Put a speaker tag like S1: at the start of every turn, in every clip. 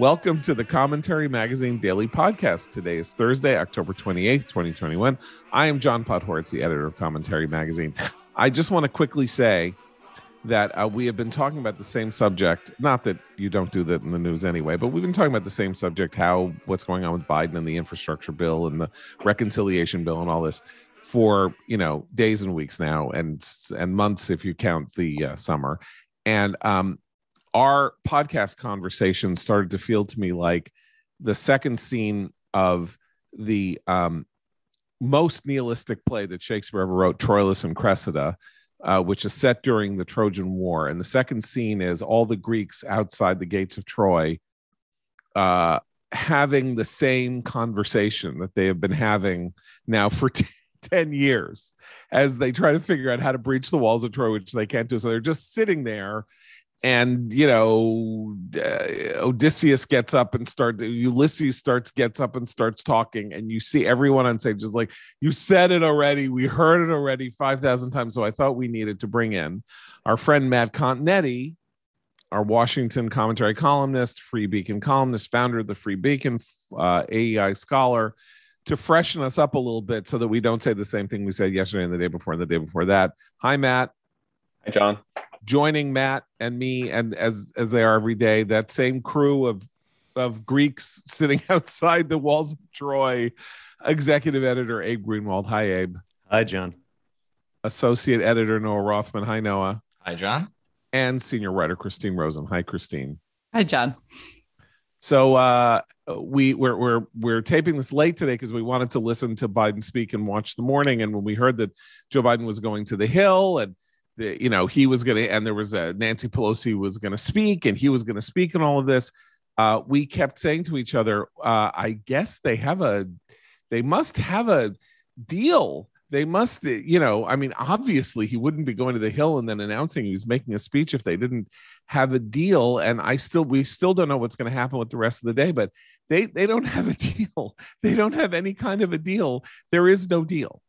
S1: Welcome to the Commentary Magazine Daily Podcast. Today is Thursday, October 28th, 2021. I am John Podhoretz, the editor of Commentary Magazine. I just want to quickly say that uh, we have been talking about the same subject. Not that you don't do that in the news anyway, but we've been talking about the same subject how what's going on with Biden and the infrastructure bill and the reconciliation bill and all this for you know days and weeks now and and months if you count the uh, summer and um our podcast conversation started to feel to me like the second scene of the um most nihilistic play that Shakespeare ever wrote, Troilus and Cressida, uh, which is set during the Trojan War. And the second scene is all the Greeks outside the gates of Troy uh, having the same conversation that they have been having now for t- 10 years as they try to figure out how to breach the walls of Troy, which they can't do. So they're just sitting there and you know uh, odysseus gets up and starts ulysses starts gets up and starts talking and you see everyone on stage is like you said it already. We heard it already 5000 times so i thought we needed to bring in our friend matt continetti our washington commentary columnist free beacon columnist founder of the free beacon uh, aei scholar to freshen us up a little bit so that we don't say the same thing we said yesterday and the day before and the day before that. Hi matt.
S2: Hi john
S1: joining Matt and me, and as as they are every day, that same crew of of Greeks sitting outside the walls of Troy. Executive editor Abe Greenwald. Hi, Abe.
S3: Hi, John.
S1: Associate editor Noah Rothman. Hi, Noah.
S4: Hi, John.
S1: And senior writer Christine Rosen. Hi, Christine.
S5: Hi, John.
S1: So uh, we we're we're we're taping this late today because we wanted to listen to Biden speak and watch the morning. And when we heard that Joe Biden was going to the Hill and the, you know, he was going to, and there was a Nancy Pelosi was going to speak, and he was going to speak, and all of this. Uh, we kept saying to each other, uh, I guess they have a, they must have a deal. They must, you know, I mean, obviously he wouldn't be going to the Hill and then announcing he was making a speech if they didn't have a deal. And I still, we still don't know what's going to happen with the rest of the day, but they, they don't have a deal. They don't have any kind of a deal. There is no deal.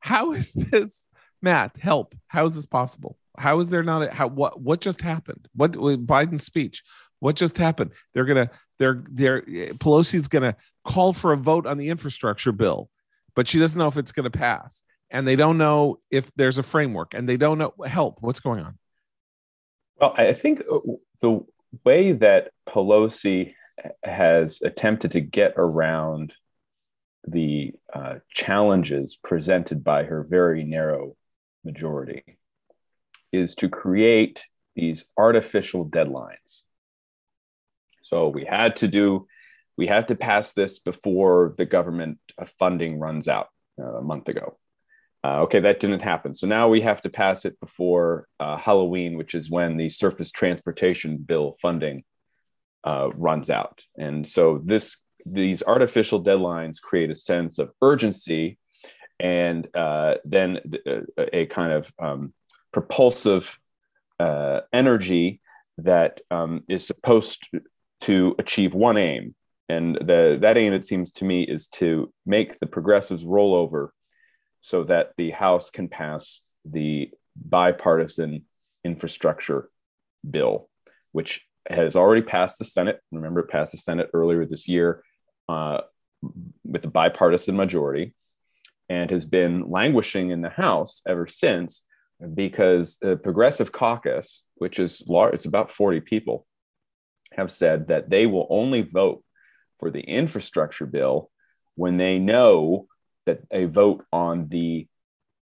S1: How is this? Matt, help. How is this possible? How is there not a, how what what just happened? What Biden's speech? What just happened? They're gonna they're they're Pelosi's gonna call for a vote on the infrastructure bill, but she doesn't know if it's gonna pass, and they don't know if there's a framework, and they don't know help. What's going on?
S2: Well, I think uh, the way that Pelosi has attempted to get around the uh, challenges presented by her very narrow majority is to create these artificial deadlines. So we had to do, we had to pass this before the government funding runs out uh, a month ago. Uh, okay, that didn't happen. So now we have to pass it before uh, Halloween, which is when the surface transportation bill funding uh, runs out. And so this these artificial deadlines create a sense of urgency and uh, then a, uh, a, kind of um, propulsive uh, energy that um, is supposed to achieve one aim. And the, that aim, it seems to me, is to make the progressives roll over so that the House can pass the bipartisan infrastructure bill, which has already passed the Senate. Remember, it passed the Senate earlier this year uh, with a bipartisan majority and has been languishing in the House ever since because the Progressive Caucus, which is large, it's about 40 people, have said that they will only vote for the infrastructure bill when they know that a vote on the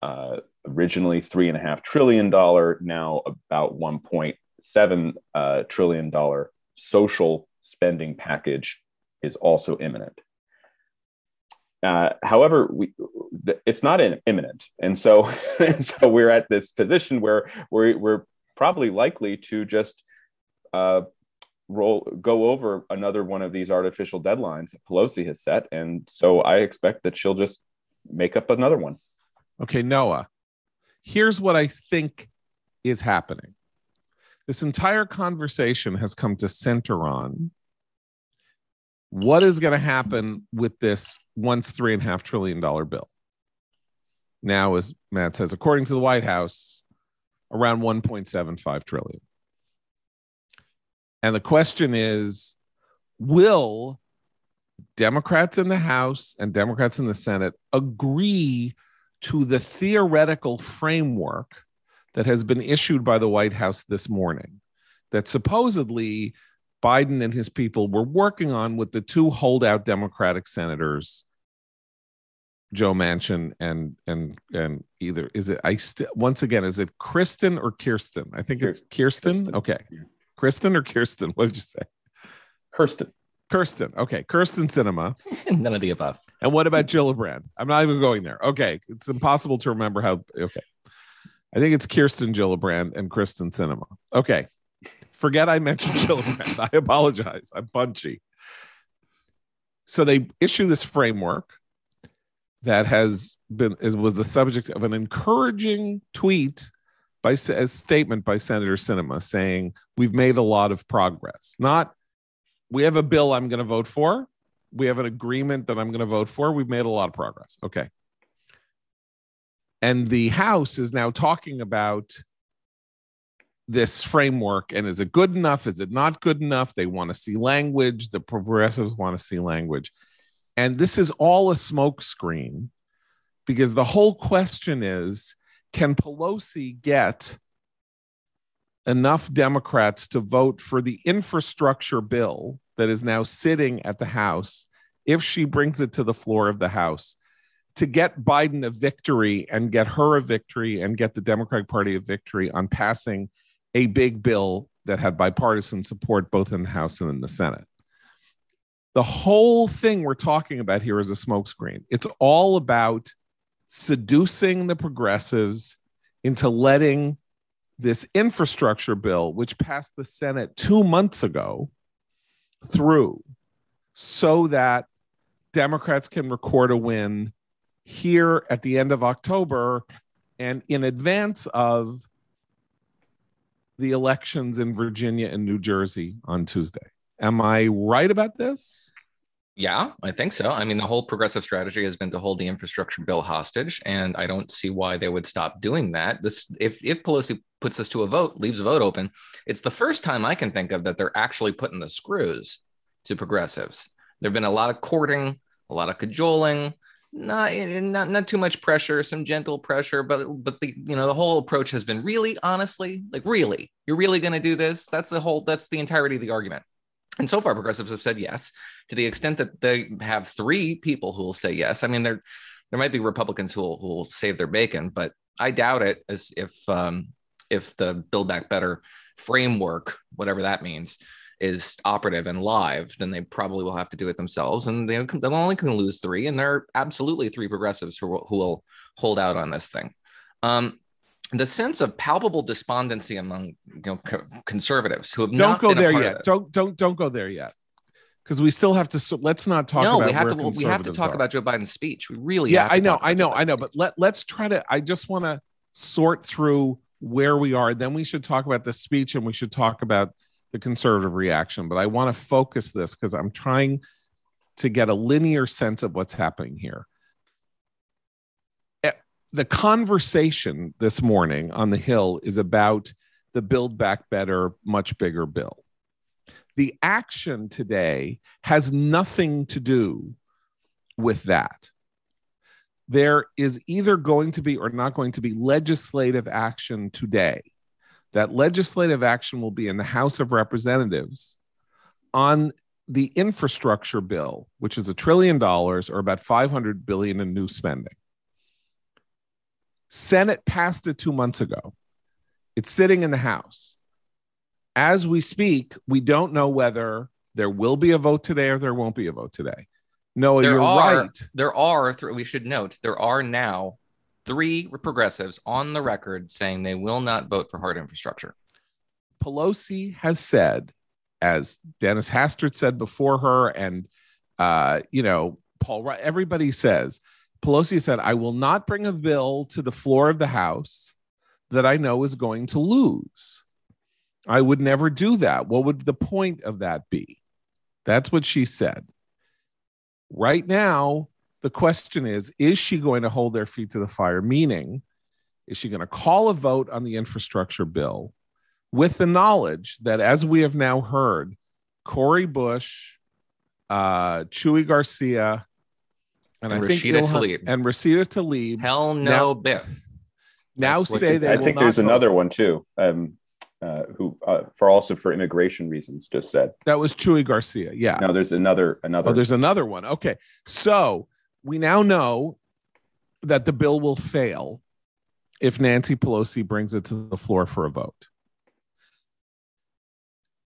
S2: uh, originally three and a half trillion dollar, now about 1.7 uh, trillion dollar social spending package is also imminent. Uh, however, we, it's not imminent, and so and so we're at this position where we're, we're probably likely to just uh, roll go over another one of these artificial deadlines that Pelosi has set, and so I expect that she'll just make up another one.
S1: Okay, Noah. Here's what I think is happening. This entire conversation has come to center on what is going to happen with this once three and a half trillion dollar bill? Now, as Matt says, according to the White House, around 1.75 trillion. And the question is, will Democrats in the House and Democrats in the Senate agree to the theoretical framework that has been issued by the White House this morning that supposedly Biden and his people were working on with the two holdout Democratic senators, Joe Manchin and and and either is it I st- once again is it Kristen or Kirsten? I think it's Kirsten. Kirsten. Okay, Kristen or Kirsten? What did you say?
S2: Kirsten.
S1: Kirsten. Okay, Kirsten Sinema.
S3: None of the above.
S1: And what about Gillibrand? I'm not even going there. Okay, it's impossible to remember how. Okay, I think it's Kirsten Gillibrand and Kristen Sinema. Okay, forget I mentioned Gillibrand. I apologize. I'm punchy. So they issue this framework that has been is was the subject of an encouraging tweet by a statement by Senator Sinema saying we've made a lot of progress. Not we have a bill I'm going to vote for. We have an agreement that I'm going to vote for. We've made a lot of progress. Okay. And the House is now talking about this framework and is it good enough? Is it not good enough? They want to see language. The progressives want to see language. And this is all a smokescreen because the whole question is can Pelosi get enough Democrats to vote for the infrastructure bill that is now sitting at the House if she brings it to the floor of the House to get Biden a victory and get her a victory and get the Democratic Party a victory on passing a big bill that had bipartisan support both in the House and in the Senate. The whole thing we're talking about here is a smokescreen. It's all about seducing the progressives into letting this infrastructure bill, which passed the Senate two months ago, through so that Democrats can record a win here at the end of October and in advance of the elections in Virginia and New Jersey on Tuesday. Am I right about this?
S3: Yeah, I think so. I mean, the whole progressive strategy has been to hold the infrastructure bill hostage, and I don't see why they would stop doing that. This, if if Pelosi puts this to a vote, leaves a vote open, it's the first time I can think of that they're actually putting the screws to progressives. There've been a lot of courting, a lot of cajoling, not not not too much pressure, some gentle pressure, but but the you know the whole approach has been really honestly like really you're really going to do this. That's the whole that's the entirety of the argument. And so far, progressives have said yes to the extent that they have three people who will say yes. I mean, there there might be Republicans who will, who will save their bacon, but I doubt it. As if um, if the Build Back Better framework, whatever that means, is operative and live, then they probably will have to do it themselves, and they they only can lose three. And there are absolutely three progressives who will, who will hold out on this thing. Um, the sense of palpable despondency among you know, co- conservatives who have
S1: don't
S3: not
S1: go there yet. Don't don't don't go there yet, because we still have to. So let's not talk.
S3: No,
S1: about
S3: we have to. We have to talk
S1: are.
S3: about Joe Biden's speech. We really.
S1: Yeah, I know,
S3: I
S1: know, I know. Speech. But let let's try to. I just want to sort through where we are. Then we should talk about the speech, and we should talk about the conservative reaction. But I want to focus this because I'm trying to get a linear sense of what's happening here eh, the conversation this morning on the Hill is about the Build Back Better, much bigger bill. The action today has nothing to do with that. There is either going to be or not going to be legislative action today. That legislative action will be in the House of Representatives on the infrastructure bill, which is a trillion dollars or about 500 billion in new spending. Senate passed it two months ago. It's sitting in the House. As we speak, we don't know whether there will be a vote today or there won't be a vote today. No, there you're
S3: are,
S1: right.
S3: There are, we should note, there are now three progressives on the record saying they will not vote for hard infrastructure.
S1: Pelosi has said, as Dennis Hastert said before her, and uh, you know, Paul, everybody says Pelosi said, I will not bring a bill to the floor of the House that I know is going to lose. I would never do that. What would the point of that be? That's what she said. Right now, the question is is she going to hold their feet to the fire? Meaning, is she going to call a vote on the infrastructure bill with the knowledge that, as we have now heard, Cori Bush, uh, Chuy Garcia,
S3: and, and Rashida Tlaib.
S1: And Rashida Tlaib.
S3: Hell no, now, Biff.
S1: Now say they
S2: I think there's another one too. Um, uh, who, uh, for also for immigration reasons, just said
S1: that was Chuy Garcia. Yeah.
S2: No, there's another another.
S1: Oh, there's another one. Okay, so we now know that the bill will fail if Nancy Pelosi brings it to the floor for a vote.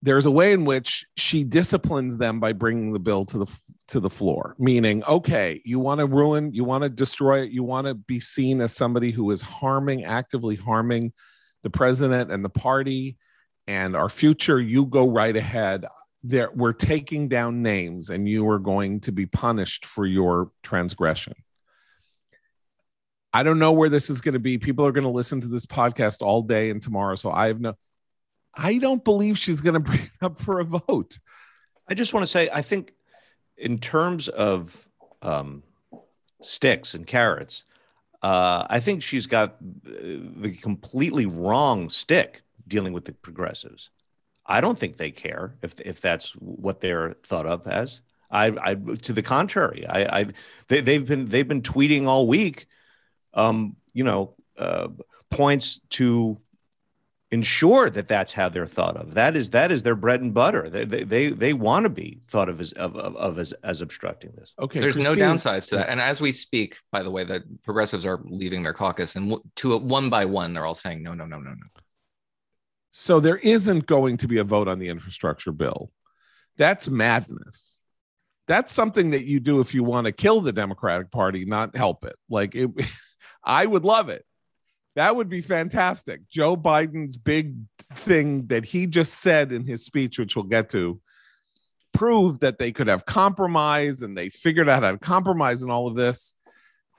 S1: There's a way in which she disciplines them by bringing the bill to the to the floor, meaning, okay, you want to ruin, you want to destroy it, you want to be seen as somebody who is harming, actively harming the president and the party and our future. You go right ahead. There, we're taking down names, and you are going to be punished for your transgression. I don't know where this is going to be. People are going to listen to this podcast all day and tomorrow. So I have no, I don't believe she's going to bring it up for a vote.
S4: I just want to say, I think in terms of um, sticks and carrots, uh, I think she's got the completely wrong stick dealing with the progressives. I don't think they care if if that's what they're thought of as. I, I to the contrary, I, I they, they've been they've been tweeting all week um, you know, uh, points to ensure that that's how they're thought of. That is that is their bread and butter. They they they, they want to be thought of as of, of, of, as as obstructing this.
S3: Okay, there's Christine. no downsides to that. And as we speak, by the way, the progressives are leaving their caucus, and to one by one, they're all saying no, no, no, no, no.
S1: So there isn't going to be a vote on the infrastructure bill. That's madness that's something that you do if you want to kill the Democratic Party, not help it. Like it, I would love it. That would be fantastic. Joe Biden's big thing that he just said in his speech, which we'll get to, proved that they could have compromise and they figured out how to compromise and all of this.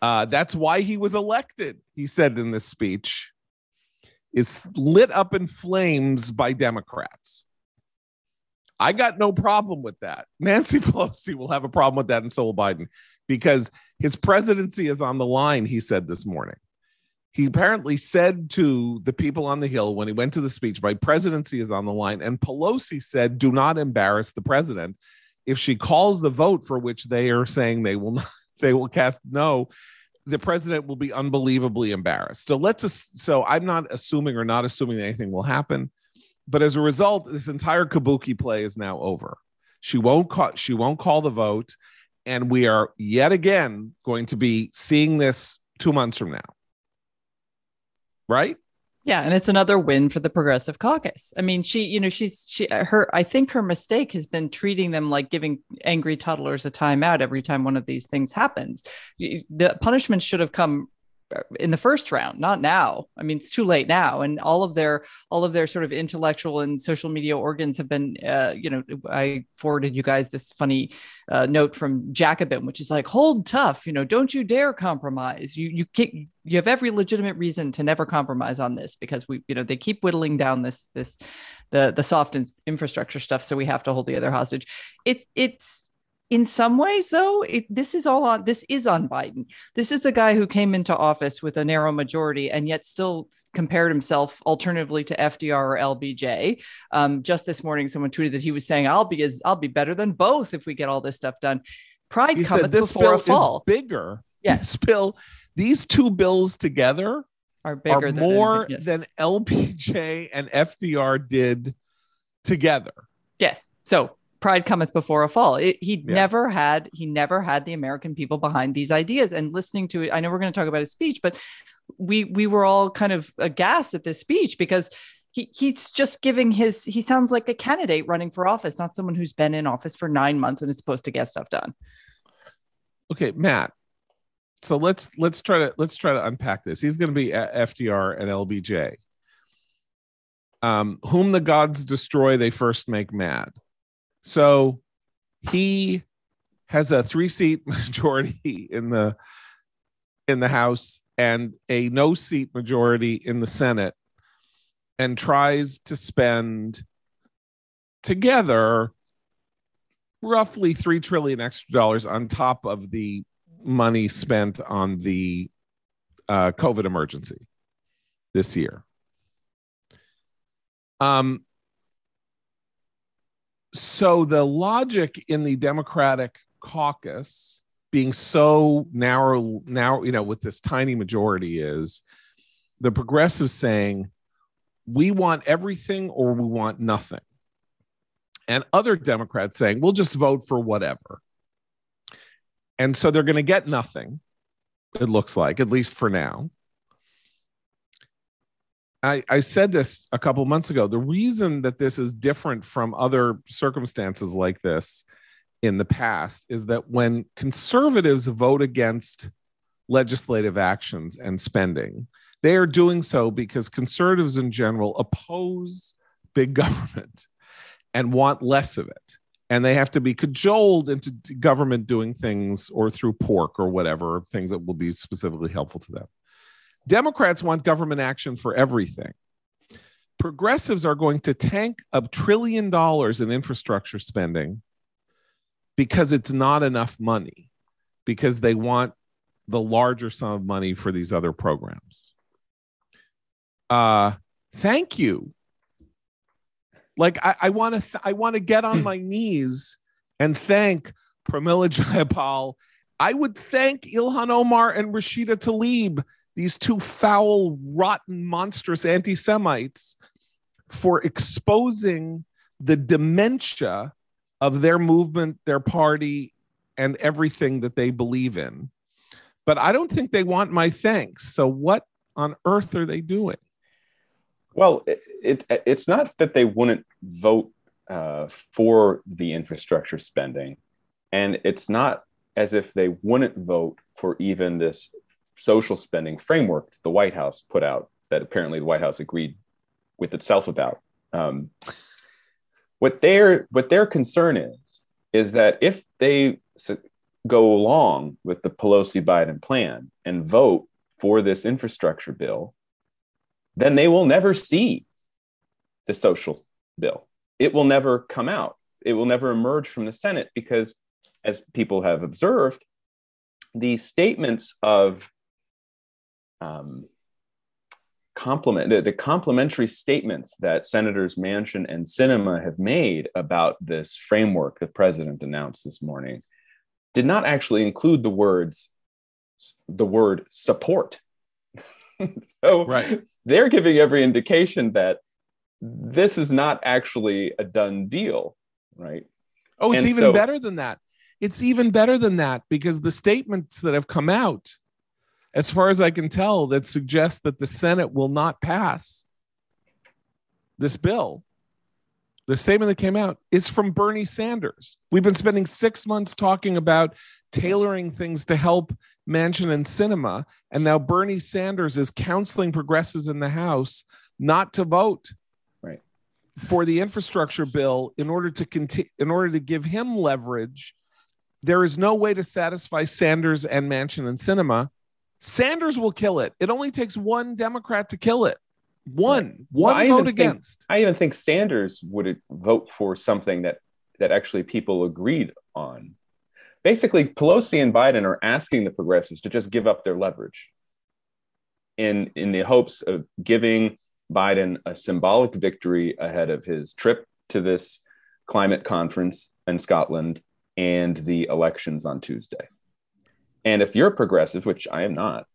S1: Uh, that's why he was elected, he said in this speech, is lit up in flames by Democrats. I got no problem with that. Nancy Pelosi will have a problem with that, and so will Biden, because his presidency is on the line, he said this morning. He apparently said to the people on the Hill when he went to the speech, My presidency is on the line. And Pelosi said, Do not embarrass the president. If she calls the vote for which they are saying they will not, they will cast no, the president will be unbelievably embarrassed. So let's so I'm not assuming or not assuming anything will happen. But as a result, this entire kabuki play is now over. She won't call she won't call the vote and we are yet again going to be seeing this two months from now. Right?
S5: Yeah, and it's another win for the Progressive Caucus. I mean, she, you know, she's she her. I think her mistake has been treating them like giving angry toddlers a timeout every time one of these things happens. The punishment should have come in the first round not now. I mean it's too late now. And all of their all of their sort of intellectual and social media organs have been uh, you know i forwarded you guys this funny uh, note from jacobin which is like hold tough you know don't you dare compromise. You you can't you have every legitimate reason to never compromise on this because we you know they keep whittling down this this the the soft infrastructure stuff so we have to hold the other hostage. It it's in some ways though it, this is all on this is on biden. This is the guy who came into office with a narrow majority and yet still compared himself alternatively to fdr or lbj um, just this morning someone tweeted that he was saying i'll be as i'll be better than both if we get all this stuff done. Pride he cometh this before bill a fall.
S1: bigger.
S5: Yes.
S1: This bill these two bills together
S5: are bigger
S1: are
S5: than
S1: more yes. than lbj and fdr did together.
S5: Yes. So pride cometh before a fall. It, he yeah. never had he never had the American people behind these ideas. And listening to it, I know we're going to talk about his speech, but we we were all kind of aghast at this speech because he he's just giving his he sounds like a candidate running for office, not someone who's been in office for nine months and is supposed to get stuff done.
S1: Okay, Matt. So let's let's try to let's try to unpack this. He's going to be at FDR and LBJ. Um, whom the gods destroy, they first make mad. So he has a three seat majority in the in the House and a no seat majority in the Senate and tries to spend together roughly 3 trillion extra dollars on top of the money spent on the uh, COVID emergency this year. Um, so the logic in the Democratic caucus being so narrow, now, you know, with this tiny majority is the progressives saying, we want everything or we want nothing. And other Democrats saying, we'll just vote for whatever. And so they're going to get nothing, it looks like, at least for now. I, I said this a couple months ago. The reason that this is different from other circumstances like this in the past is that when conservatives vote against legislative actions and spending, they are doing so because conservatives in general oppose big government and want less of it. And they have to be cajoled into government doing things or through pork or whatever, things that will be specifically helpful to them. Democrats want government action for everything. Progressives are going to tank a trillion dollars in infrastructure spending because it's not enough money, because they want the larger sum of money for these other programs. Uh, thank you. Like I want to, th- I want to get on my knees and thank Pramila Jayapal. I would thank Ilhan Omar and Rashida Tlaib these two foul, rotten, monstrous anti Semites for exposing the dementia of their movement, their party, and everything that they believe in. But I don't think they want my thanks. So, what on earth are they doing?
S2: Well, it, it it's not that they wouldn't vote uh, for the infrastructure spending, and it's not as if they wouldn't vote for even this social spending framework that the White House put out that apparently the White House agreed with itself about. Um, what their what their concern is is that if they go along with the Pelosi Biden plan and vote for this infrastructure bill, then they will never see the social bill. It will never come out. It will never emerge from the Senate because, as people have observed, the statements of um, compliment the, the complementary statements that senators Manchin and Sinema have made about this framework the president announced this morning did not actually include the words the word support. so right. they're giving every indication that this is not actually a done deal, right?
S1: Oh, it's and even so, better than that. It's even better than that because the statements that have come out as far as I can tell, that suggests that the Senate will not pass this bill. The statement that came out is from Bernie Sanders. We've been spending six months talking about tailoring things to help Manchin and Sinema, and now Bernie Sanders is counseling progressives in the House not to vote
S2: right.
S1: for the infrastructure bill in order to continue in order to give him leverage. There is no way to satisfy Sanders and Manchin and Sinema Sanders will kill it. It only takes one Democrat to kill it. One, one well, vote against.
S2: Think, I even think Sanders would vote for something that that actually people agreed on. Basically, Pelosi and Biden are asking the progressives to just give up their leverage in in the hopes of giving Biden a symbolic victory ahead of his trip to this climate conference in Scotland and the elections on Tuesday. And if you're progressive, which I am not,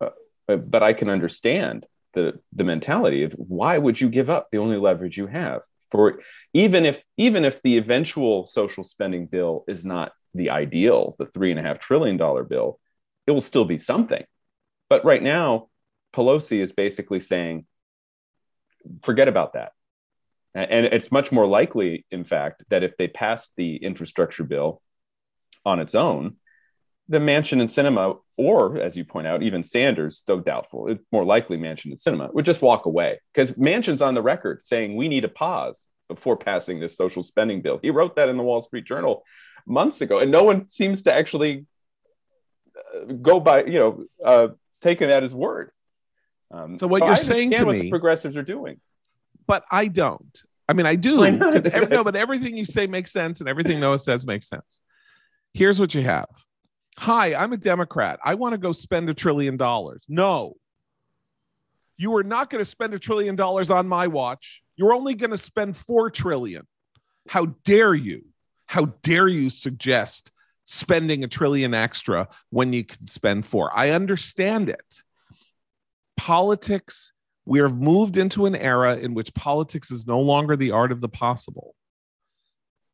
S2: uh, uh, but I can understand the the mentality of why would you give up the only leverage you have for even if even if the eventual social spending bill is not the ideal, the three and a half trillion dollar bill, it will still be something. But right now, Pelosi is basically saying, forget about that. And it's much more likely, in fact, that if they pass the infrastructure bill on its own, the manchin and sinema, or as you point out, even Sanders, though doubtful, it's more likely manchin and sinema, would just walk away because Manchin's on the record saying we need a pause before passing this social spending bill. He wrote that in the Wall Street Journal months ago, and no one seems to actually uh, go by, you know, uh, taking at his word.
S1: Um, so what so you're saying to
S2: what
S1: me,
S2: the progressives are doing,
S1: but I don't. I mean, I do. every, no, but everything you say makes sense, and everything Noah says makes sense. Here's what you have Hi, I'm a Democrat. I want to go spend a trillion dollars. No. You are not going to spend a trillion dollars on my watch. You're only going to spend 4 trillion. How dare you? How dare you suggest spending a trillion extra when you can spend four? I understand it. Politics, we have moved into an era in which politics is no longer the art of the possible.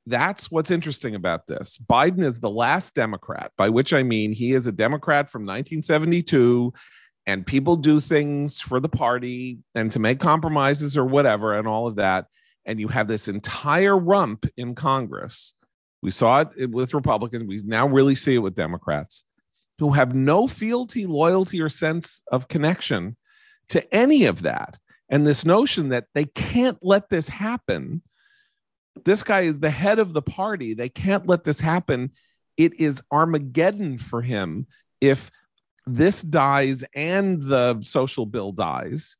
S1: That's what's interesting about this. Biden is the last Democrat, by which I mean he is a Democrat from 1972 and people do things for the party and to make compromises or whatever and all of that and you have this entire rump in congress. We saw it with republicans. We now really see it with democrats who have no fealty loyalty or sense of connection to any of that. And this notion that they can't let this happen this guy is the head of the party they can't let this happen it is armageddon for him if this dies and the social bill dies,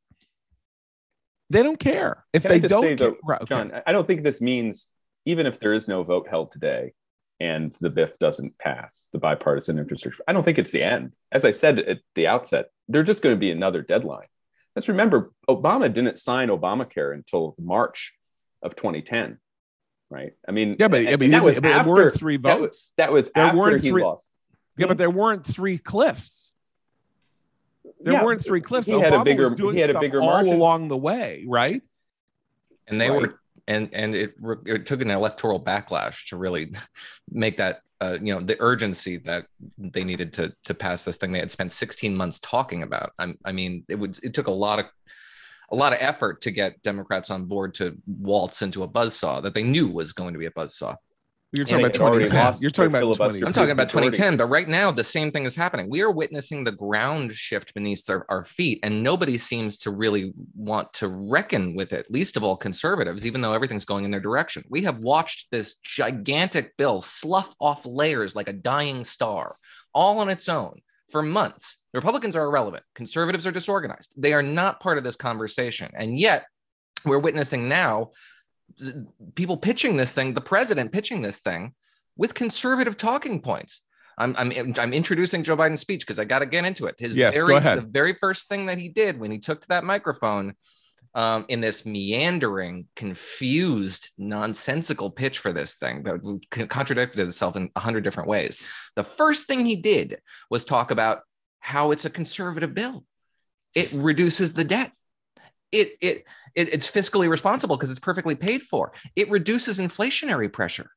S1: they don't care. If
S2: Can
S1: they don't,
S2: say, though,
S1: care- right, okay.
S2: John, I don't think this means even if there is no vote held today and the BIF doesn't pass, the bipartisan infrastructure, I don't think it's the end. As I said at the outset, there's just going to be another deadline. Let's remember, Obama didn't sign Obamacare until March of 2010, right? I mean,
S1: yeah, but, yeah, but,
S2: that was
S1: but there
S2: after
S1: weren't three
S2: that
S1: votes.
S2: was, that was
S1: There
S2: after
S1: weren't
S2: he
S1: three-
S2: lost.
S1: yeah, but there weren't three cliffs. There
S2: Yeah,
S1: weren't three cliffs.
S2: he had a bigger-
S1: was doing
S2: he had a bigger
S1: all
S2: margin.
S1: along the way, right?
S3: and they
S2: Right.
S3: were and and it, it took an electoral backlash to really make that uh, you know the urgency that they needed to to pass this thing they had spent 16 months talking about i, I mean it would it took a lot of a lot of effort to get democrats on board to waltz into a buzzsaw that they knew was going to be a buzzsaw
S1: You're talking
S2: they
S1: about
S2: had already
S1: 2010. You're talking about
S2: filibuster.
S1: 2010.
S3: I'm talking about 2010, but right now the same thing is happening. We are witnessing the ground shift beneath our, our feet, and nobody seems to really want to reckon with it, least of all conservatives, even though everything's going in their direction. We have watched this gigantic bill slough off layers like a dying star, all on its own for months. The Republicans are irrelevant, conservatives are disorganized. They are not part of this conversation. And yet, we're witnessing now people pitching this thing, the president pitching this thing with conservative talking points. I'm, I'm, I'm introducing Joe Biden's speech because I got to get into it. His
S1: Yes, go
S3: very,
S1: ahead.
S3: The very first thing that he did when he took to that microphone um, in this meandering, confused, nonsensical pitch for this thing that contradicted itself in a hundred different ways. The first thing he did was talk about how it's a conservative bill. It reduces the debt. It, it, it it's fiscally responsible because it's perfectly paid for. It reduces inflationary pressure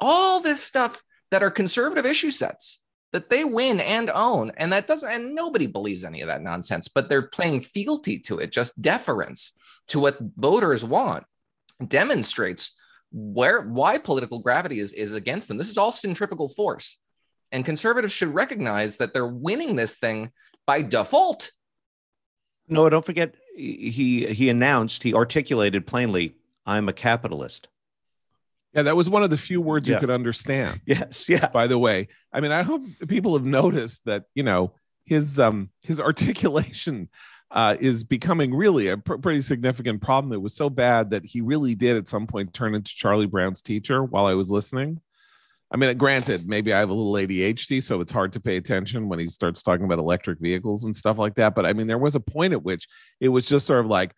S3: all this stuff that are conservative issue sets that they win and own and that doesn't and nobody believes any of that nonsense but they're playing fealty to it just deference to what voters want demonstrates where why political gravity is is against them this is all centrifugal force and conservatives should recognize that they're winning this thing by default
S4: No, don't forget he he announced, he articulated plainly, I'm a capitalist.
S1: Yeah, that was one of the few words
S4: Yeah.
S1: you could understand.
S4: Yes, yeah.
S1: by the way i mean i hope people have noticed that you know his um his articulation uh is becoming really a pr- pretty significant problem. It was so bad that he really did at some point turn into charlie brown's teacher while i was listening. I mean granted maybe i have a little adhd so it's hard to pay attention when he starts talking about electric vehicles and stuff like that but i mean there was a point at which it was just sort of like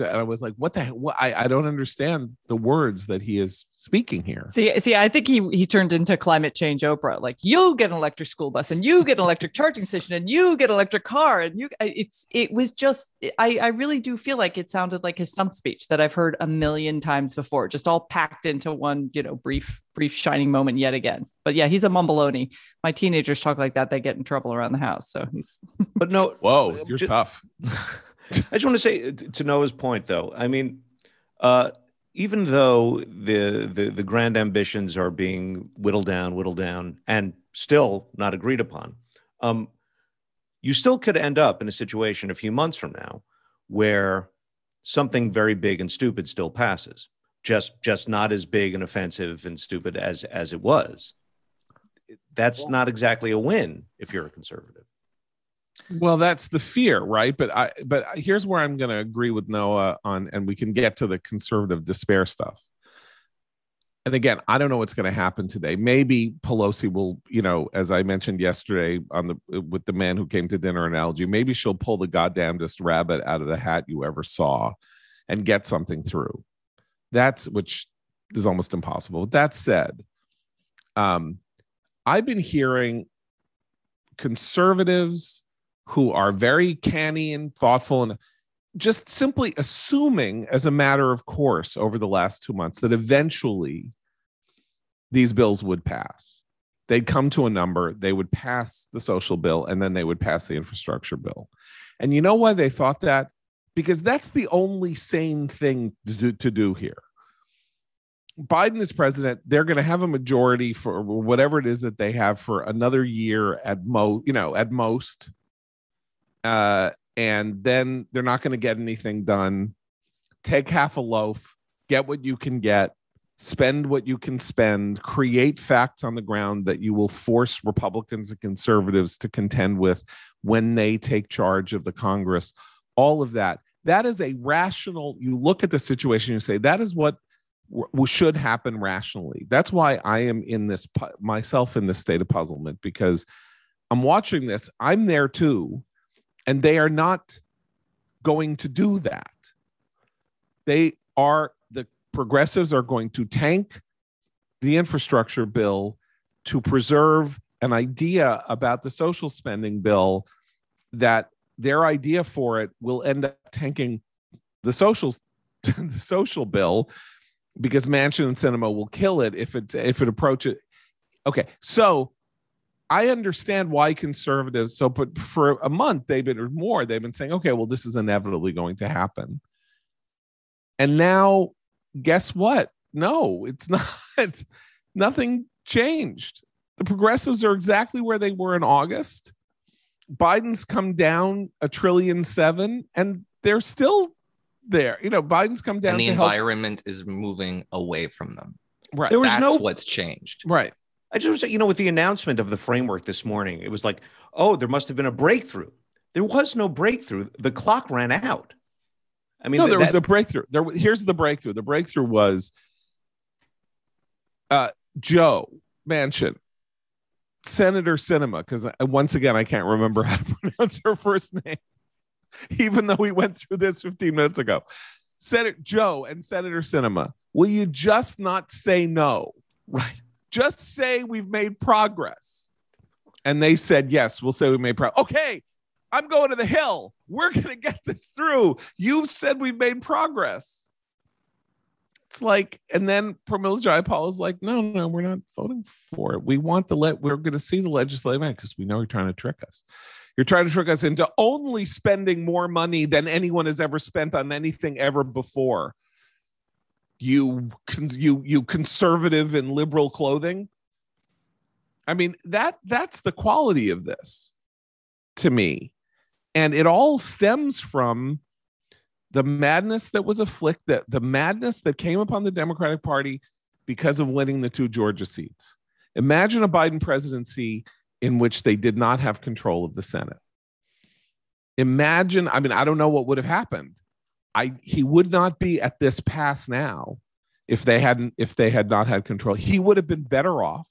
S1: and i was like what the hell what? I, I don't understand the words that he is speaking here
S5: See, see, I think he he turned into climate change Oprah. Like you get an electric school bus, and you get an electric charging station, and you get an electric car, and you. It's it was just. I I really do feel like it sounded like his stump speech that I've heard a million times before, just all packed into one, you know, brief brief shining moment yet again. But yeah, he's a mumbleoni. My teenagers talk like that; they get in trouble around the house. So he's.
S4: But no,
S1: Whoa, uh, you're
S4: Ju-
S1: tough.
S4: I just want to say to Noah's point, though. I mean, uh, even though the, the the grand ambitions are being whittled down, whittled down, and still not agreed upon, um, you still could end up in a situation a few months from now where something very big and stupid still passes, just just not as big and offensive and stupid as as it was. That's not exactly a win if you're a conservative.
S1: Well, that's the fear, right? But I but here's where I'm going to agree with Noah on and we can get to the conservative despair stuff. And again, I don't know what's going to happen today. Maybe Pelosi will, you know, as I mentioned yesterday on the with the man who came to dinner analogy, maybe she'll pull the goddamnedest rabbit out of the hat you ever saw and get something through. That's which is almost impossible. That said, um, I've been hearing conservatives who are very canny and thoughtful and just simply assuming as a matter of course over the last two months that eventually these bills would pass. They'd come to a number, they would pass the social bill, and then they would pass the infrastructure bill. And you know why they thought that? Because that's the only sane thing to do, to do here. Biden is president. They're going to have a majority for whatever it is that they have for another year at most, you know, at most. Uh, and then they're not going to get anything done. Take half a loaf, get what you can get, spend what you can spend, create facts on the ground that you will force Republicans and conservatives to contend with when they take charge of the Congress. All of that. That is a rational, you look at the situation, you say, that is what should happen rationally. That's why I am in this myself in this state of puzzlement because I'm watching this. I'm there too and they are not going to do that. They are, the progressives are going to tank the infrastructure bill to preserve an idea about the social spending bill that their idea for it will end up tanking the social the social bill because manchin and sinema will kill it if it if it approaches. Okay, so I understand why conservatives. So, but for a month, they've been or more, they've been saying, okay, well, this is inevitably going to happen. And now, guess what? No, it's not. Nothing changed. The progressives are exactly where they were in August. Biden's come down a trillion seven, and they're still there. You know, Biden's come down.
S3: And the environment help. is moving away from them.
S1: Right.
S3: There was That's no what's changed.
S1: Right.
S4: I just, you know, with the announcement of the framework this morning, it was like, oh, there must have been a breakthrough. There was no breakthrough. The clock ran out.
S1: I mean, no, there that, was a breakthrough. There, here's the breakthrough. The breakthrough was uh, Joe Manchin, Senator Sinema, because once again, I can't remember how to pronounce her first name, even though we went through this 15 minutes ago. Senator Joe and Senator Sinema, will you just not say no?
S4: Right.
S1: Just say we've made progress. And they said, yes, we'll say we made progress. Okay, I'm going to the Hill. We're going to get this through. You've said we've made progress. It's like, and then Pramila Jayapal is like, no, no, we're not voting for it. We want the let. We're going to see the legislative act because we know you're trying to trick us. You're trying to trick us into only spending more money than anyone has ever spent on anything ever before you you you conservative and liberal clothing? I mean that that's the quality of this to me. And it all stems from the madness that was afflicted the madness that came upon the democratic party because of winning the two georgia seats. Imagine a biden presidency in which they did not have control of the senate. Imagine i mean i don't know what would have happened I he would not be at this pass now if they hadn't if they had not had control. He would have been better off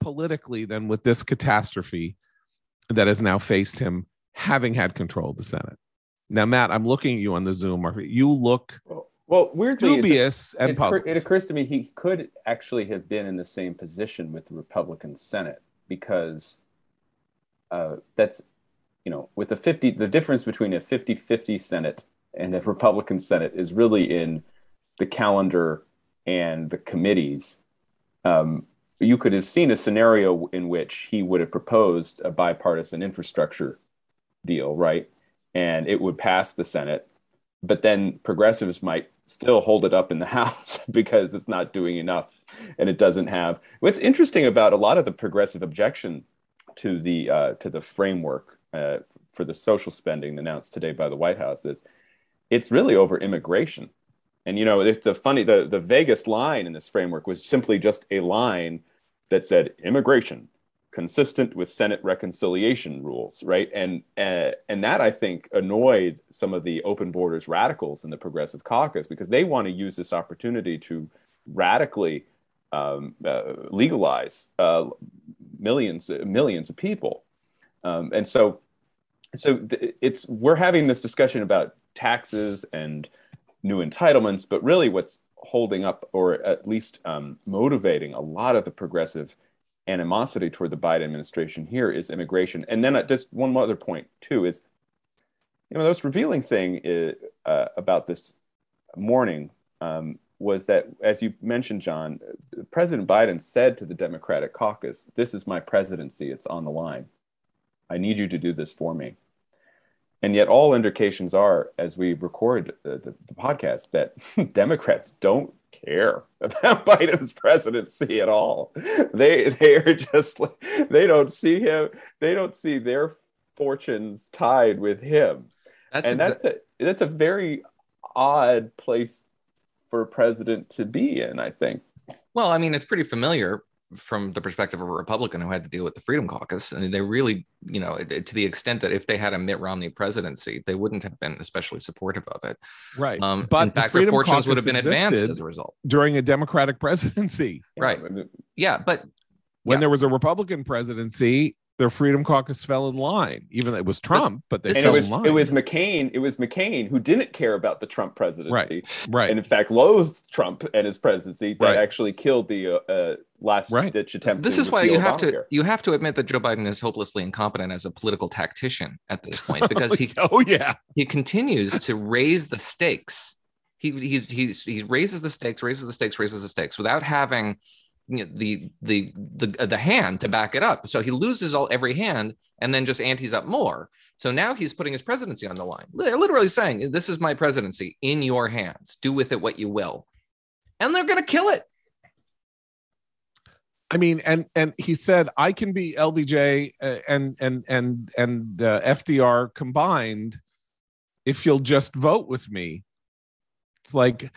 S1: politically than with this catastrophe that has now faced him having had control of the Senate. Now, Matt, I'm looking at you on the Zoom. You look
S2: well, well weirdly
S1: dubious
S2: it,
S1: and puzzled.
S2: It occurs to me he could actually have been in the same position with the Republican Senate because uh, that's you know with the 50 the difference between a 50-50 Senate and the Republican Senate is really in the calendar and the committees. Um, you could have seen a scenario in which he would have proposed a bipartisan infrastructure deal, right? And it would pass the Senate, but then progressives might still hold it up in the House because it's not doing enough and it doesn't have. What's interesting about a lot of the progressive objection to the uh, to the framework uh, for the social spending announced today by the White House is it's really over immigration. And you know, it's a funny the the vaguest line in this framework was simply just a line that said immigration consistent with Senate reconciliation rules, right? And uh, and that I think annoyed some of the open borders radicals in the Progressive Caucus because they want to use this opportunity to radically um, uh, legalize uh, millions millions of people, um, and so so th- it's we're having this discussion about taxes and new entitlements. But really, what's holding up or at least um, motivating a lot of the progressive animosity toward the Biden administration here is immigration. And then uh, just one other point too is, you know, the most revealing thing is, uh, about this morning um, was that, as you mentioned, John, President Biden said to the Democratic caucus, "This is my presidency; it's on the line. I need you to do this for me." And yet, all indications are, as we record the, the, the podcast, that Democrats don't care about Biden's presidency at all. They they are just they don't see him. They don't see their fortunes tied with him. That's and exa- that's a that's a very odd place for a president to be in. I think.
S3: Well, I mean, it's pretty familiar from the perspective of a Republican who had to deal with the Freedom Caucus. I and mean, they really, you know, to the extent that if they had a Mitt Romney presidency, they wouldn't have been especially supportive of it.
S1: Right.
S3: Um, but in fact, their fortunes would have been advanced as a result
S1: during a Democratic presidency.
S3: Right. Yeah, but
S1: when yeah. there was a Republican presidency, their Freedom Caucus fell in line. Even though it was Trump, but, but they fell
S2: it was,
S1: in line.
S2: It was McCain. It was McCain who didn't care about the Trump presidency,
S1: right? Right.
S2: And in fact, loathed Trump and his presidency. That right. actually killed the uh, uh, last right. ditch attempt.
S3: This is why you have to you have to admit that Joe Biden is hopelessly incompetent as a political tactician at this point because he
S1: oh yeah
S3: he continues to raise the stakes. He he's he's he raises the stakes, raises the stakes, raises the stakes without having you know, the the the uh, the hand to back it up. So he loses all every hand and then just antes up more. So now he's putting his presidency on the line. They're literally saying, "This is my presidency in your hands. Do with it what you will," and they're going to kill it.
S1: I mean, and and he said, "I can be LBJ uh, and and and and uh, FDR combined if you'll just vote with me." It's like,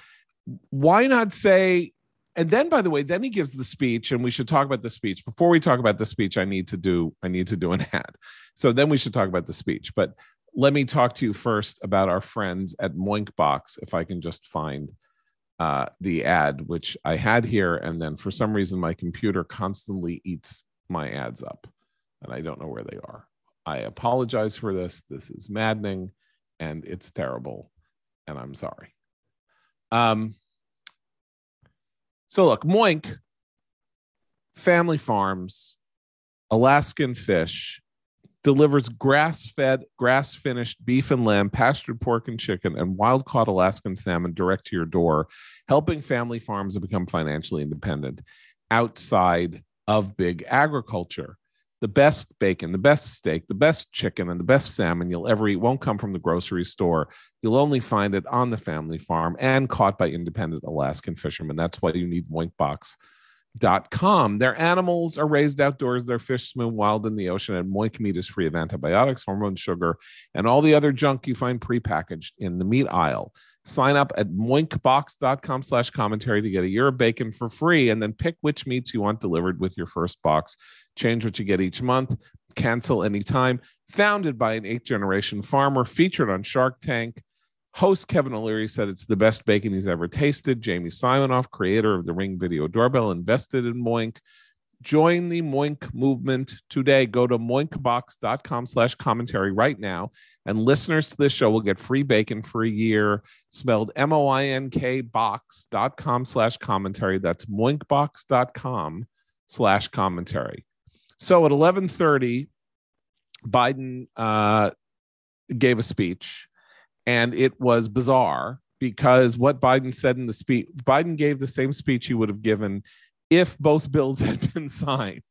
S1: why not say and then by the way then he gives the speech and we should talk about the speech. Before we talk about the speech i need to do i need to do an ad. So then we should talk about the speech. But let me talk to you first about our friends at moinkbox if i can just find uh, the ad which i had here. And then for some reason my computer constantly eats my ads up and i don't know where they are. I apologize for this. This is maddening and it's terrible and i'm sorry. Um so look, Moink, family farms, Alaskan fish, delivers grass-fed, grass-finished beef and lamb, pastured pork and chicken, and wild-caught Alaskan salmon direct to your door, helping family farms to become financially independent outside of big agriculture the best bacon, the best steak, the best chicken, and the best salmon you'll ever eat won't come from the grocery store. You'll only find it on the family farm and caught by independent Alaskan fishermen. That's why you need moinkbox.com. Their animals are raised outdoors, their fish swim wild in the ocean, and moink meat is free of antibiotics, hormone sugar, and all the other junk you find prepackaged in the meat aisle. Sign up at moinkbox.com slash commentary to get a year of bacon for free and then pick which meats you want delivered with your first box. Change what you get each month, cancel anytime. Founded by an eighth generation farmer, featured on Shark Tank. Host Kevin O'Leary said it's the best bacon he's ever tasted. Jamie Siminoff, creator of the Ring Video Doorbell, invested in Moink. Join the Moink movement today. Go to moinkbox.com slash commentary right now and listeners to this show will get free bacon for a year, spelled M O I N K box.com slash commentary. That's moinkbox.com slash commentary. So at 1130, Biden uh, gave a speech, and it was bizarre because what Biden said in the speech, Biden gave the same speech he would have given if both bills had been signed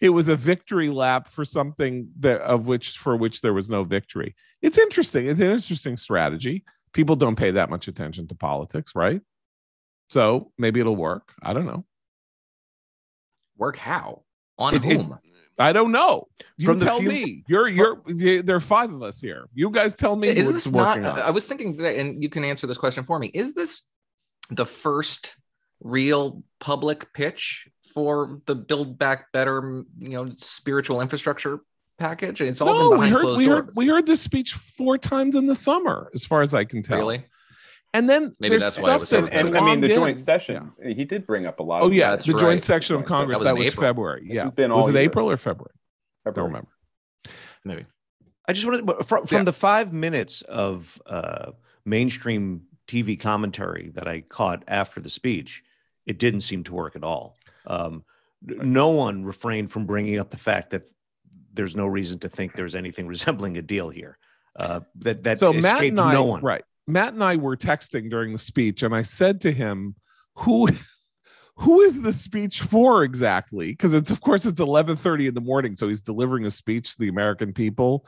S1: it was a victory lap for something that of which for which there was no victory. It's interesting. It's an interesting strategy. People don't pay that much attention to politics, right? So maybe it'll work. I don't know.
S3: Work how? On it, whom? It,
S1: I don't know. You From tell few- me. You're you're there are five of us here. You guys tell me.
S3: Is this not? On. I was thinking today, and you can answer this question for me. Is this the first real public pitch for the Build Back Better, you know, spiritual infrastructure package? It's all no, been behind
S1: we heard,
S3: closed
S1: we
S3: doors.
S1: Heard, we heard this speech four times in the summer, as far as I can tell.
S3: Really?
S1: And then
S3: maybe that's why it was. So
S2: and, and I mean, the joint session. Yeah. He did bring up a lot.
S1: Oh yeah, the right. joint section of Congress. That was, that was February. Yeah, was it year. April or February? February? I don't remember.
S3: Maybe.
S4: I just wanted from, from yeah. the five minutes of uh, mainstream TV commentary that I caught after the speech, it didn't seem to work at all. Um, no one refrained from bringing up the fact that there's no reason to think there's anything resembling a deal here. Uh, that that
S1: so Matt and I,
S4: no one.
S1: right? Matt and I were texting during the speech, and I said to him, "Who, who is the speech for exactly?" Because it's of course it's eleven thirty in the morning, so he's delivering a speech to the American people.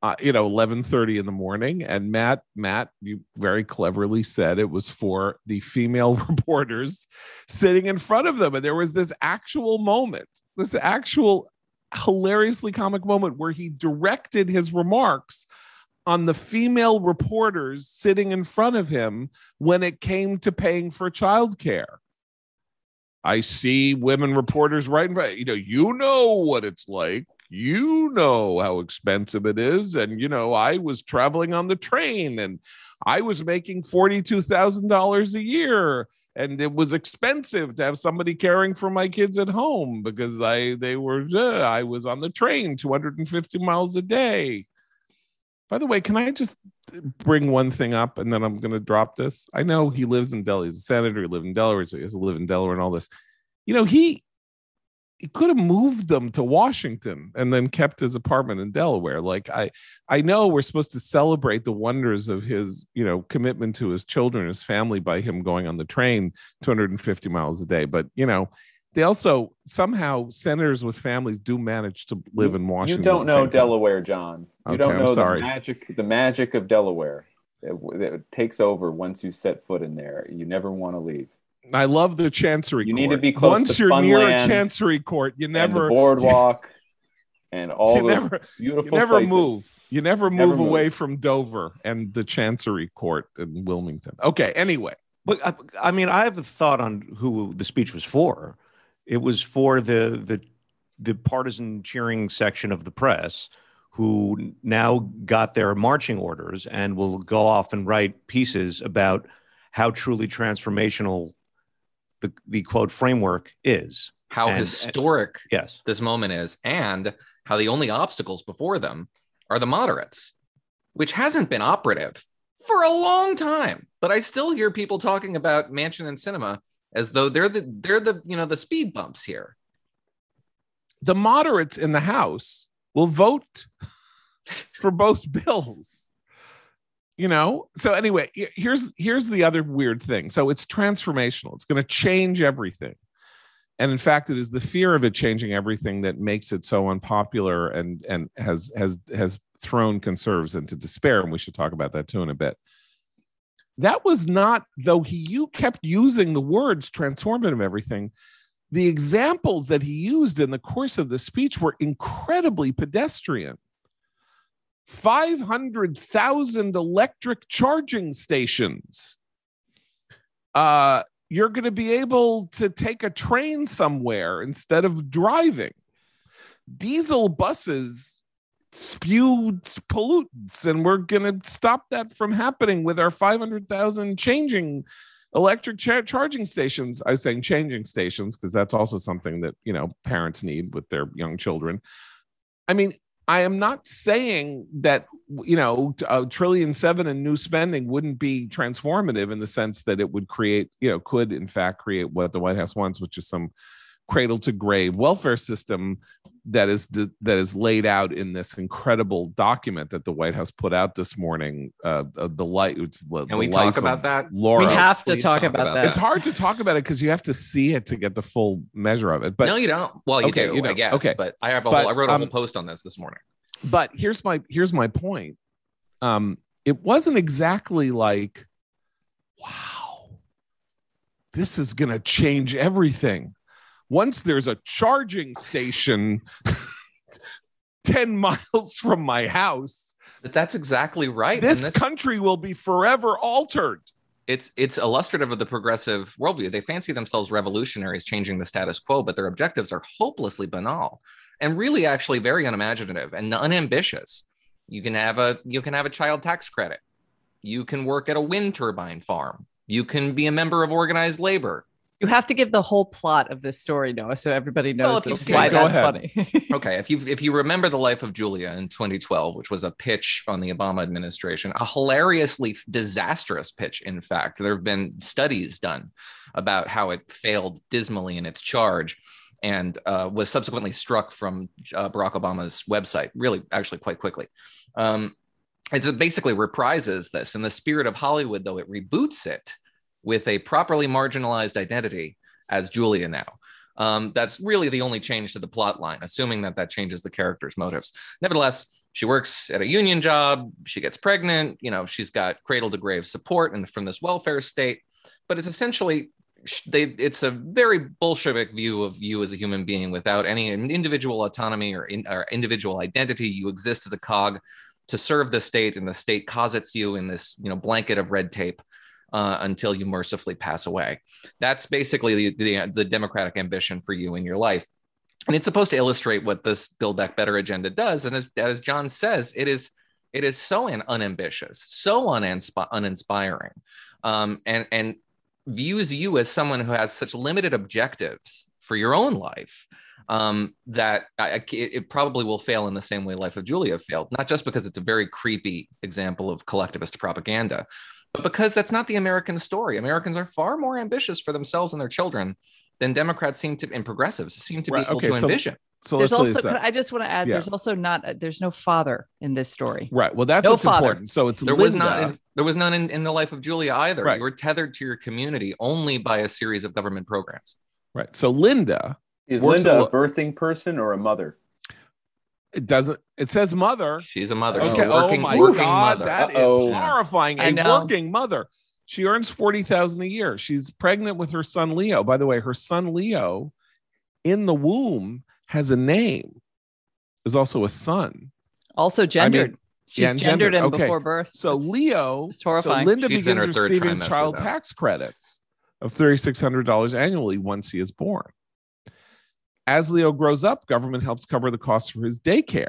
S1: Uh, you know, eleven thirty in the morning, and Matt, Matt, you very cleverly said it was for the female reporters sitting in front of them, and there was this actual moment, this actual hilariously comic moment where he directed his remarks on the female reporters sitting in front of him when it came to paying for childcare. I see women reporters right in front, you know, you know what it's like. You know how expensive it is. And, you know, I was traveling on the train and I was making $42,000 a year. And it was expensive to have somebody caring for my kids at home because I they were uh, I was on the train 250 miles a day. By the way, can I just bring one thing up and then I'm going to drop this? I know he lives in Delaware. He's a senator. He lives in Delaware. So he has to live in Delaware and all this. You know, he he could have moved them to Washington and then kept his apartment in Delaware. Like I I know we're supposed to celebrate the wonders of his, you know, commitment to his children, his family by him going on the train 250 miles a day, but you know, they also somehow senators with families do manage to live in Washington.
S2: You don't know Delaware, John. You
S1: Okay,
S2: don't
S1: I'm
S2: know
S1: sorry.
S2: the magic. The magic of Delaware. It, it takes over once you set foot in there. You never want to leave.
S1: I love the Chancery
S2: You
S1: Court.
S2: need to be close
S1: Once
S2: to
S1: you're near a Chancery Court, you
S2: and the
S1: never
S2: boardwalk and all
S1: you
S2: the
S1: never
S2: beautiful
S1: you never
S2: places.
S1: move. You never move
S2: Never move.
S1: away from Dover and the Chancery Court in Wilmington. Okay, anyway.
S4: But I, I mean, I have a thought on who the speech was for. It was for the the the partisan cheering section of the press, who now got their marching orders and will go off and write pieces about how truly transformational the the quote framework is.
S3: How
S4: And- uh,
S3: historic
S4: Yes.
S3: this moment is, and how the only obstacles before them are the moderates, which hasn't been operative for a long time. But I still hear people talking about Manchin and Sinema as though they're the they're the you know the speed bumps here.
S1: The moderates in the House will vote for both bills. You know? So anyway, here's here's the other weird thing. So it's transformational. It's going to change everything. And in fact, it is the fear of it changing everything that makes it so unpopular and and has has has thrown conservatives into despair. And we should talk about that too in a bit. That was not, though he you kept using the words transformative everything. The examples that he used in the course of the speech were incredibly pedestrian. 500,000 electric charging stations. Uh, you're going to be able to take a train somewhere instead of driving. Diesel buses spew pollutants, and we're going to stop that from happening with our 500,000 changing electric cha- charging stations. I was saying changing stations because that's also something that, you know, parents need with their young children. I mean, I am not saying that you know a trillion seven in new spending wouldn't be transformative in the sense that it would create, you know, could in fact create what the White House wants, which is some cradle to grave welfare system that is that is laid out in this incredible document that the White House put out this morning. Uh, uh, the light. It's the,
S3: Can we
S1: the
S3: talk about that?
S1: Laura.
S5: We have to
S3: Please
S5: talk about that.
S1: It's hard to talk about it because you have to see it to get the full measure of it. But
S3: no, you don't. Well, you
S1: Okay,
S3: do,
S1: you
S3: I guess.
S1: Okay.
S3: But I have a
S1: But,
S3: whole. I wrote a whole
S1: um,
S3: post on this this morning.
S1: but here's my here's my point um it wasn't exactly like wow this is going to change everything once there's a charging station 10 miles from my house
S3: But that's exactly right.
S1: this,
S3: and
S1: country will be forever altered
S3: it's it's illustrative of the progressive worldview. They fancy themselves revolutionaries, changing the status quo, but their objectives are hopelessly banal and really actually very unimaginative and unambitious. You can have a you can have a child tax credit. You can work at a wind turbine farm. You can be a member of organized labor.
S5: You have to give the whole plot of this story, Noah, so everybody knows
S3: Well, if you've
S5: that-
S3: seen
S5: why
S3: it,
S5: that's
S1: ahead.
S5: funny.
S3: okay if you if you remember the life of julia in 2012 which was a pitch on the obama administration a hilariously disastrous pitch in fact there have been studies done about how it failed dismally in its charge and uh, was subsequently struck from uh, barack obama's website really actually quite quickly um, it's it basically reprises this in the spirit of hollywood though it reboots it with a properly marginalized identity as julia now um, that's really the only change to the plot line, assuming that that changes the character's motives. Nevertheless, she works at a union job. She gets pregnant. You know, she's got cradle to grave support and from this welfare state. But it's essentially they. It's a very Bolshevik view of you as a human being without any individual autonomy or, in, or individual identity. You exist as a cog to serve the state, and the state closets you in this you know blanket of red tape uh, until you mercifully pass away. That's basically the, the, the democratic ambition for you in your life. And it's supposed to illustrate what this Build Back Better agenda does. And as, as John says, it is it is so un- unambitious, so uninsp- uninspiring, um, and and views you as someone who has such limited objectives for your own life um, that I- it probably will fail in the same way Life of Julia failed. Not just because it's a very creepy example of collectivist propaganda, but because that's not the American story. Americans are far more ambitious for themselves and their children than Democrats seem to and progressives seem to
S1: Right,
S3: be able
S1: okay,
S3: to
S1: so-
S3: envision.
S1: So
S5: there's also.
S1: Uh,
S5: I just want to add,
S1: Yeah.
S5: there's also not, uh, there's no father in this story.
S1: Right. Well, that's
S5: No
S1: what's
S5: father.
S1: important. So it's
S3: There was not in, there was none in, in the life of Julia either.
S1: Right.
S3: You were tethered to your community only by a series of government programs.
S1: right. So Linda,
S2: Is Linda
S1: a
S2: a birthing person or a mother?
S1: It doesn't. It says mother.
S3: She's a mother.
S1: Okay.
S3: She's a oh working,
S1: oh my
S3: working
S1: God,
S3: mother.
S1: that is
S2: Uh-oh.
S1: horrifying.
S5: I
S1: A
S5: know.
S1: working mother. She earns forty thousand a year. She's pregnant with her son Leo. By the way, her son Leo, in the womb, has a name. Is also a son.
S5: Also gendered. She's
S1: yeah, and
S5: gendered,
S1: gendered.
S5: him
S1: Okay.
S5: before birth.
S1: So
S5: It's
S1: Leo,
S5: just
S1: so
S5: horrifying.
S1: Linda
S3: She's
S1: begins receiving child
S3: though.
S1: tax credits of thirty six hundred dollars annually once he is born. As Leo grows up, government helps cover the costs for his daycare.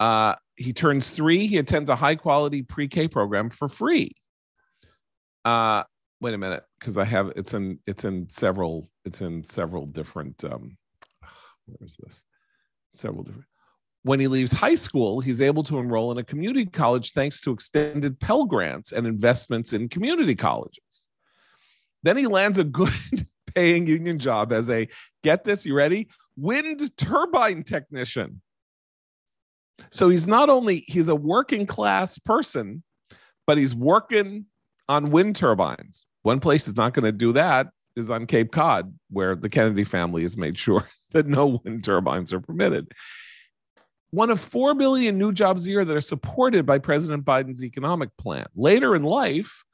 S1: Uh, he turns three. He attends a high quality pre K program for free. Uh, wait a minute, because I have it's in it's in several it's in several different. Um, where is this? Several different. When he leaves high school, he's able to enroll in a community college thanks to extended Pell grants and investments in community colleges. Then he lands a good paying union job as a get this, you ready? Wind turbine technician. So he's not only he's a working class person, but he's working on wind turbines. One place is not going to do that is on Cape Cod, where the Kennedy family has made sure that no wind turbines are permitted. One of 4 billion new jobs a year that are supported by President Biden's economic plan. Later in life,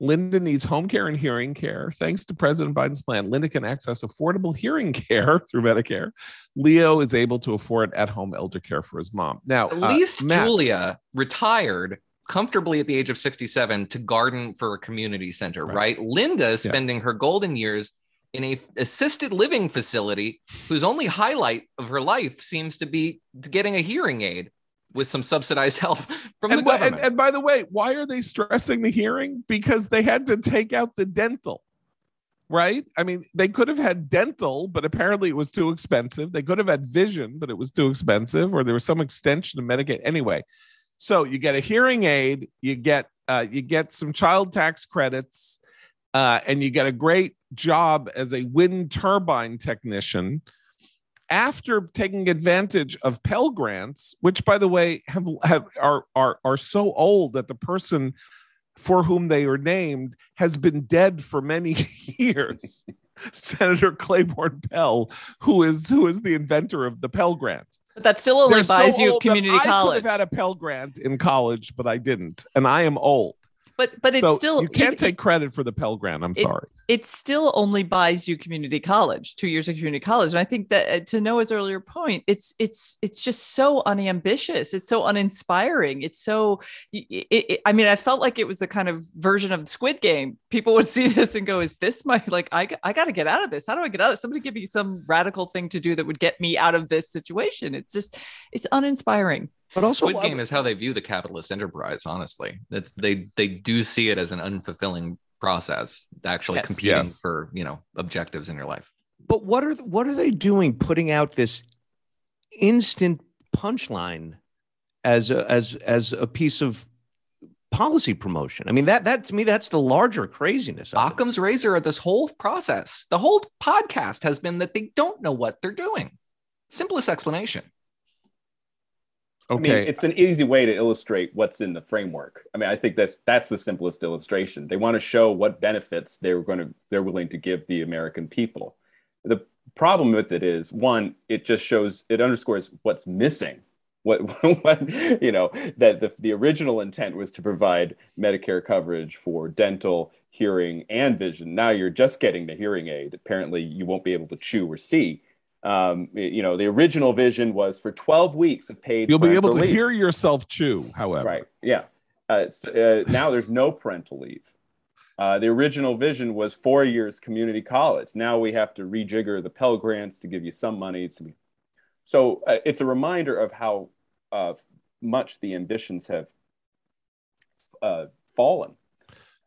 S1: Linda needs home care and hearing care. Thanks to President Biden's plan, Linda can access affordable hearing care through Medicare. Leo is able to afford at home elder care for his mom. Now,
S3: At
S1: uh,
S3: least
S1: Matt-
S3: Julia retired comfortably at the age of 67 to garden for a community center,
S1: Right.
S3: right? Linda is
S1: Yeah.
S3: spending her golden years in a assisted living facility whose only highlight of her life seems to be getting a hearing aid with some subsidized help from
S1: and,
S3: the
S1: why- and,
S3: government.
S1: and by the way, why are they stressing the hearing? Because they had to take out the dental, right? I mean, they could have had dental, but apparently it was too expensive. They could have had vision, but it was too expensive, or there was some extension of Medicaid. Anyway, so you get a hearing aid, you get uh, you get some child tax credits, uh, and you get a great job as a wind turbine technician after taking advantage of Pell grants, which, by the way, have, have are are are so old that the person for whom they are named has been dead for many years. Senator Claiborne Pell, who is who is the inventor of the Pell Grant.
S5: But that still only
S1: They're so
S5: buys you
S1: old that
S5: community
S1: I
S5: college.
S1: could have had a Pell Grant in college, but I didn't, and I am old.
S5: But but it's
S1: so
S5: still
S1: you can't
S5: even-
S1: take credit for the Pell Grant. I'm
S5: It-
S1: sorry.
S5: it still only buys you community college two years of community college. And i think that uh, to noah's earlier point it's it's it's just so unambitious. It's so uninspiring. It's so it, it, i mean i felt like it was the kind of version of the squid game. People would see this and go is this my like i, I got to get out of this. How do i get out of this? Somebody give me some radical thing to do that would get me out of this situation. It's just it's uninspiring
S1: But also,
S3: Squid Game is how they view the capitalist enterprise. Honestly, that's they they do see it as an unfulfilling process, actually
S4: Yes.
S3: competing
S1: Yes.
S3: for you know objectives in your life.
S4: But what are what are they doing? Putting out this instant punchline as a, as as a piece of policy promotion. I mean that that to me that's the larger craziness. Of it.
S3: Occam's razor of this whole process, the whole podcast has been that they don't know what they're doing. Simplest explanation.
S1: Okay.
S2: I mean, it's an easy way to illustrate what's in the framework. I mean, I think that's that's the simplest illustration. They want to show what benefits they're going to they're willing to give the American people. The problem with it is one, it just shows it underscores what's missing. What, what you know that the, the original intent was to provide Medicare coverage for dental, hearing, and vision. Now you're just getting the hearing aid. Apparently, you won't be able to chew or see. Um, you know, the original vision was for 12 weeks of paid.
S1: You'll be able to
S2: leave.
S1: hear yourself chew, however.
S2: Right. Yeah. Uh, so, uh, now there's no parental leave. Uh, the original vision was four years community college. Now we have to rejigger the Pell Grants to give you some money. To be... So uh, it's a reminder of how uh, much the ambitions have uh, fallen.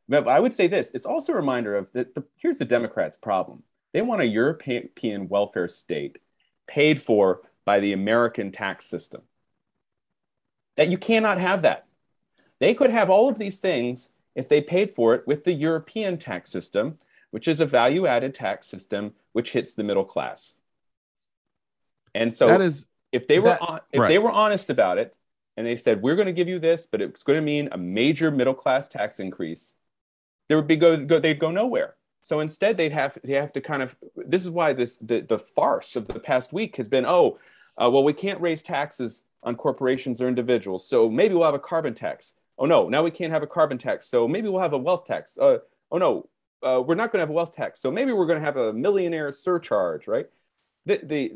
S2: But I would say this: it's also a reminder of that. The, here's the Democrats' problem: they want a European welfare state paid for by the American tax system. That you cannot have that. They could have all of these things if they paid for it with the European tax system, which is a value added tax system which hits the middle class. And so
S1: that is
S2: if they were
S1: that-
S2: on, if
S1: right.
S2: they were honest about it and they said we're going to give you this, but it's going to mean a major middle class tax increase, there would be go, go they'd go nowhere. So instead, they'd have they have to kind of. This is why this the, the farce of the past week has been oh, uh, well we can't raise taxes on corporations or individuals, so maybe we'll have a carbon tax. Oh no, now we can't have a carbon tax, so maybe we'll have a wealth tax. Uh, oh no, uh, we're not going to have a wealth tax, so maybe we're going to have a millionaire surcharge, right? The the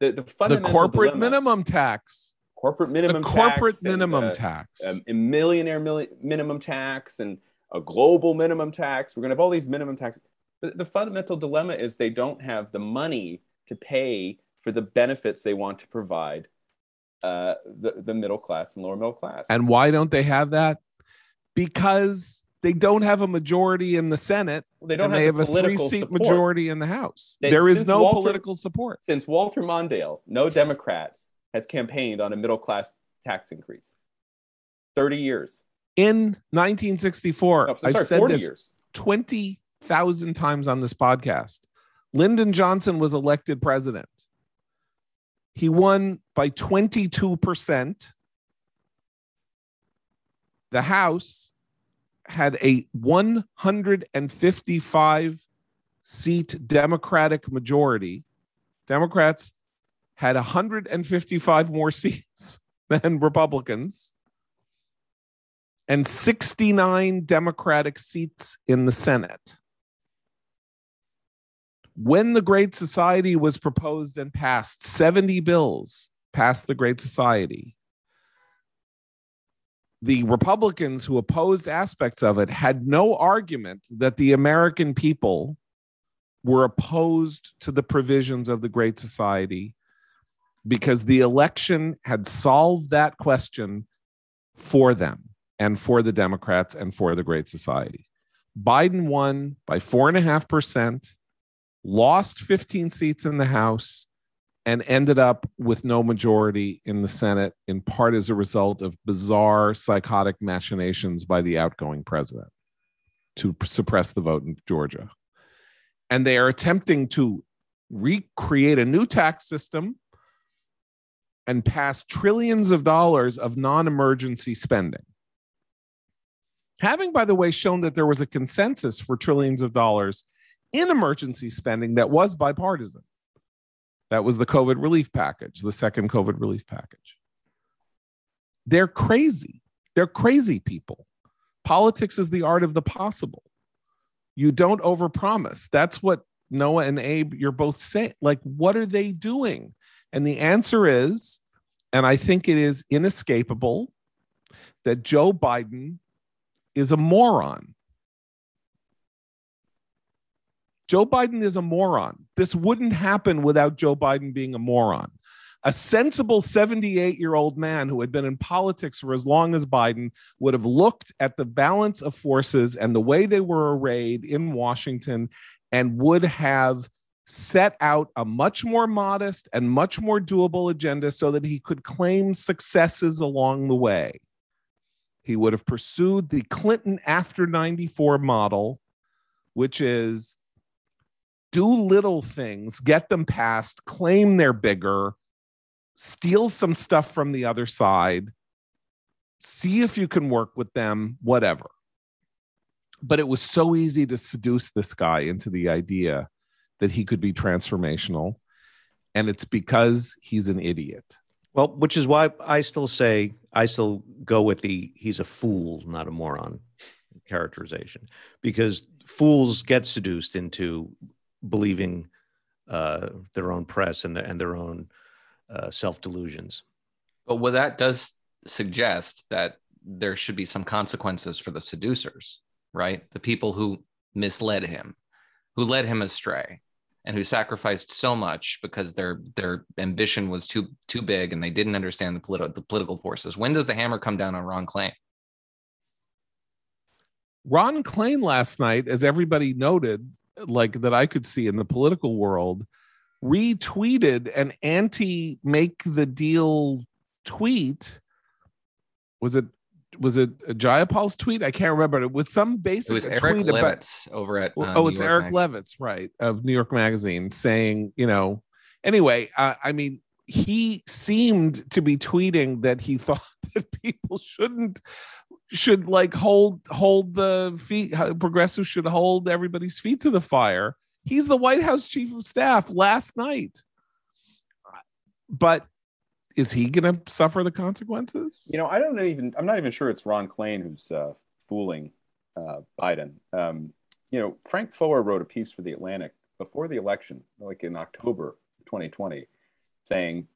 S2: the, the, the
S1: corporate
S2: dilemma-
S1: minimum tax.
S2: corporate minimum The
S1: corporate
S2: tax
S1: minimum
S2: uh,
S1: tax.
S2: um, a millionaire milli- minimum tax and a global minimum tax. We're going to have all these minimum taxes. The, the fundamental dilemma is they don't have the money to pay for the benefits they want to provide uh, the, the middle class and lower middle class.
S1: And why don't they have that? Because they don't have a majority in the Senate
S2: they don't
S1: and
S2: have,
S1: they have a three seat
S2: support.
S1: majority in the House.
S2: They-
S1: there is no
S2: Walter-
S1: political support.
S2: Since Walter Mondale, no Democrat has campaigned on a middle class tax increase. 30 years.
S1: In 1964,
S2: No,
S1: I've
S2: sorry,
S1: said this
S2: years.
S1: 20,000 times on this podcast. Lyndon Johnson was elected president. He won by 22%. The House had a 155 seat Democratic majority. Democrats had 155 more seats than Republicans and 69 Democratic seats in the Senate. When the Great Society was proposed and passed, 70 bills passed the Great Society. The Republicans who opposed aspects of it had no argument that the American people were opposed to the provisions of the Great Society because the election had solved that question for them and for the Democrats and for the Great Society. Biden won by four and a half percent, lost 15 seats in the House, and ended up with no majority in the Senate, in part as a result of bizarre psychotic machinations by the outgoing president to suppress the vote in Georgia. And they are attempting to recreate a new tax system and pass trillions of dollars of non emergency spending. Having, by the way, shown that there was a consensus for trillions of dollars in emergency spending that was bipartisan. That was the COVID relief package, the second COVID relief package. They're crazy. They're crazy people. Politics is the art of the possible. You don't overpromise. That's what Noah and Abe, you're both saying. Like, what are they doing? And the answer is, and I think it is inescapable, that Joe Biden is a moron. Joe Biden is a moron. This wouldn't happen without Joe Biden being a moron. A sensible 78 year old man who had been in politics for as long as Biden would have looked at the balance of forces and the way they were arrayed in Washington and would have set out a much more modest and much more doable agenda so that he could claim successes along the way. He would have pursued the Clinton after 94 model, which is do little things, get them passed, claim they're bigger, steal some stuff from the other side, see if you can work with them, whatever. But it was so easy to seduce this guy into the idea that he could be transformational. And it's because he's an idiot.
S4: Well, which is why I still say I still go with the he's a fool, not a moron characterization, because fools get seduced into believing uh, their own press and, the, and their own uh, self delusions.
S3: But what that does suggest that there should be some consequences for the seducers, right? The people who misled him, who led him astray and who sacrificed so much because their their ambition was too too big and they didn't understand the political the political forces. When does the hammer come down on Ron Klain?
S1: Ron Klain last night, as everybody noted, like that I could see in the political world, retweeted an anti make the deal tweet. Was it was it Jayapal's tweet? I can't remember. It was some basic.
S3: It was Eric
S1: tweet
S3: Levitz
S1: about,
S3: over at.
S1: Uh,
S3: oh,
S1: New it's York Eric Magazine. Levitz, right, of New York Magazine, saying, you know, anyway, uh, I mean, he seemed to be tweeting that he thought that people shouldn't should like hold hold the feet progressives should hold everybody's feet to the fire he's the white house chief of staff last night but is he going to suffer the consequences?
S2: You know, I don't even. I'm not even sure it's Ron Klain who's uh, fooling uh, Biden. Um, you know, Frank Foer wrote a piece for the Atlantic before the election, like in October 2020, saying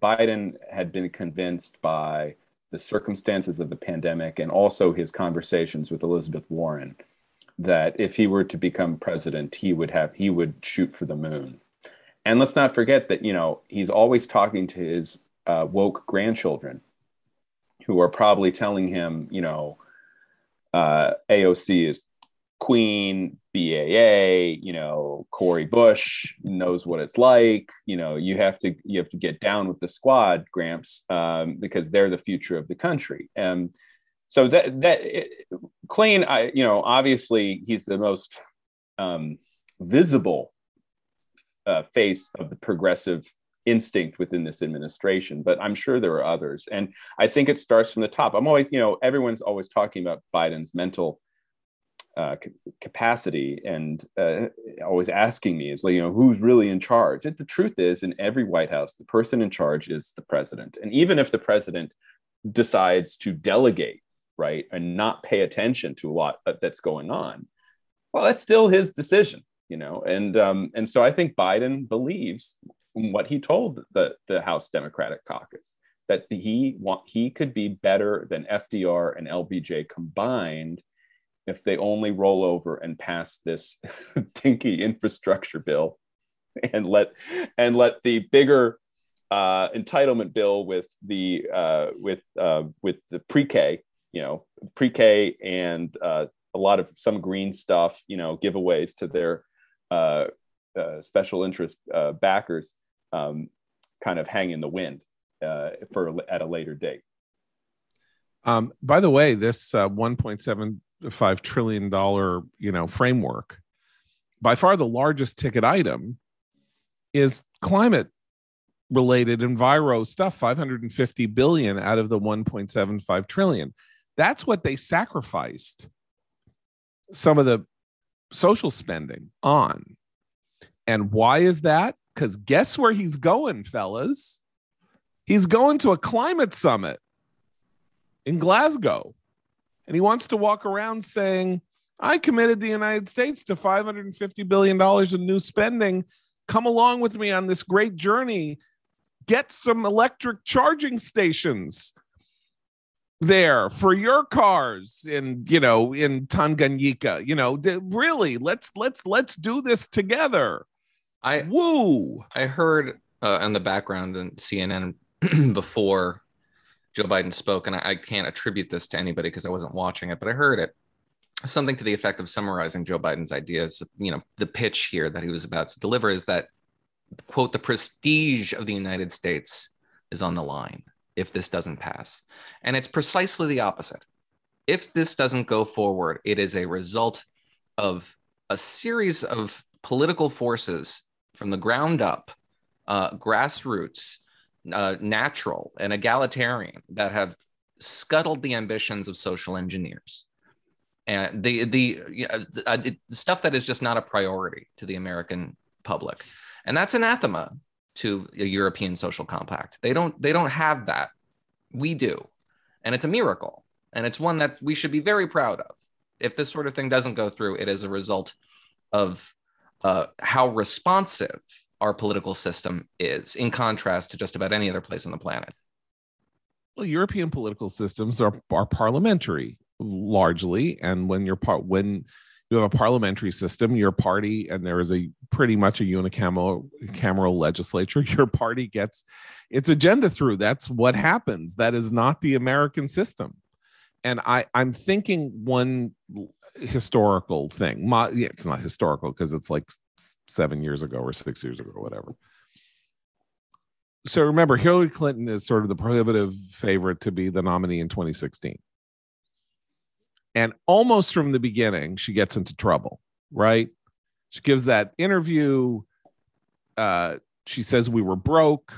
S2: Biden had been convinced by the circumstances of the pandemic and also his conversations with Elizabeth Warren that if he were to become president, he would have he would shoot for the moon. And let's not forget that you know he's always talking to his uh, woke grandchildren who are probably telling him, you know, uh, AOC is queen, BAA, you know, Cori Bush knows what it's like. You know, you have to you have to get down with the squad, Gramps, um, because they're the future of the country. And so that that it, I you know, obviously he's the most um, visible uh, face of the progressive instinct within this administration, but I'm sure there are others. And I think it starts from the top. I'm always, you know, everyone's always talking about Biden's mental uh, capacity and uh, always asking me is like, you know, who's really in charge? And the truth is, in every White House, the person in charge is the president. And even if the president decides to delegate, right, and not pay attention to a lot that's going on, well, that's still his decision you know and um, and so i think biden believes what he told the, the House Democratic Caucus that he want he could be better than FDR and LBJ combined if they only roll over and pass this dinky infrastructure bill and let and let the bigger uh, entitlement bill with the uh, with uh, with the pre-K, you know, pre-K and uh, a lot of some green stuff, you know, giveaways to their uh, uh, special interest backers um, kind of hang in the wind uh, for at a later date.
S1: Um, by the way, this uh, 1.75 trillion dollar you know framework, by far the largest ticket item, is climate related enviro stuff 550 billion out of the 1.75 trillion. That's what they sacrificed some of the social spending on. And why is that because guess where he's going, fellas? He's going to a climate summit in Glasgow. And he wants to walk around saying, I committed the United States to $550 billion in new spending. Come along with me on this great journey. Get some electric charging stations there for your cars in you know in Tanganyika you know really let's let's let's do this together
S3: I
S1: woo.
S3: I heard uh, in the background in CNN before Joe Biden spoke, and I, I can't attribute this to anybody because I wasn't watching it, but I heard it. Something to the effect of summarizing Joe Biden's ideas. You know, the pitch here that he was about to deliver is that, quote, the prestige of the United States is on the line if this doesn't pass. And it's precisely the opposite. If this doesn't go forward, it is a result of a series of political forces from the ground up, uh, grassroots, uh, natural, and egalitarian that have scuttled the ambitions of social engineers. And the the, uh, the stuff that is just not a priority to the American public, and that's anathema to a European social compact. They don't they don't have that. We do, and it's a miracle, and it's one that we should be very proud of. If this sort of thing doesn't go through, it is a result of uh, how responsive our political system is, in contrast to just about any other place on the planet.
S1: Well, European political systems are are parliamentary largely, and when you're part when you have a parliamentary system, your party, and there is a pretty much a unicameral cameral legislature, your party gets its agenda through. That's what happens. That is not the American system. And I, I'm thinking one historical thing. My, yeah, it's not historical because it's like seven years ago or six years ago whatever. So remember, Hillary Clinton is sort of the prohibitive favorite to be the nominee in 2016. And almost from the beginning, she gets into trouble, right? She gives that interview. Uh, she says we were broke,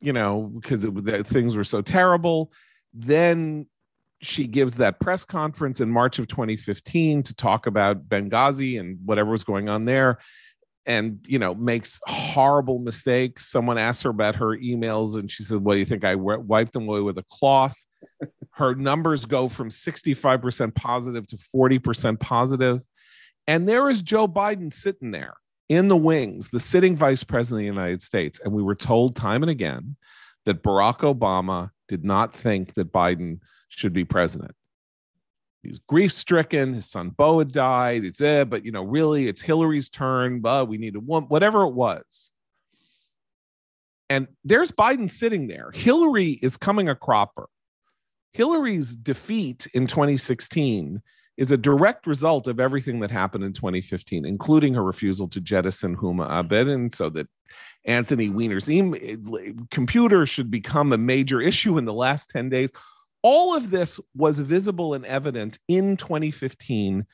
S1: you know, because things were so terrible. Then she gives that press conference in March of 2015 to talk about Benghazi and whatever was going on there and you know makes horrible mistakes. Someone asked her about her emails and she said what do you think i wiped them away with a cloth? Her numbers go from 65% positive to 40% positive. And there is joe biden sitting there in the wings the sitting vice president of the united states. And we were told time and again that barack obama did not think that biden should be president. He's grief stricken. His son Beau had died. It's it, but you know, really, it's Hillary's turn. But we need a one, whatever it was. And there's Biden sitting there. Hillary is coming a cropper. Hillary's defeat in 2016 is a direct result of everything that happened in 2015, including her refusal to jettison Huma Abedin so that Anthony Weiner's computer should become a major issue in the last 10 days all of this was visible and evident in 2015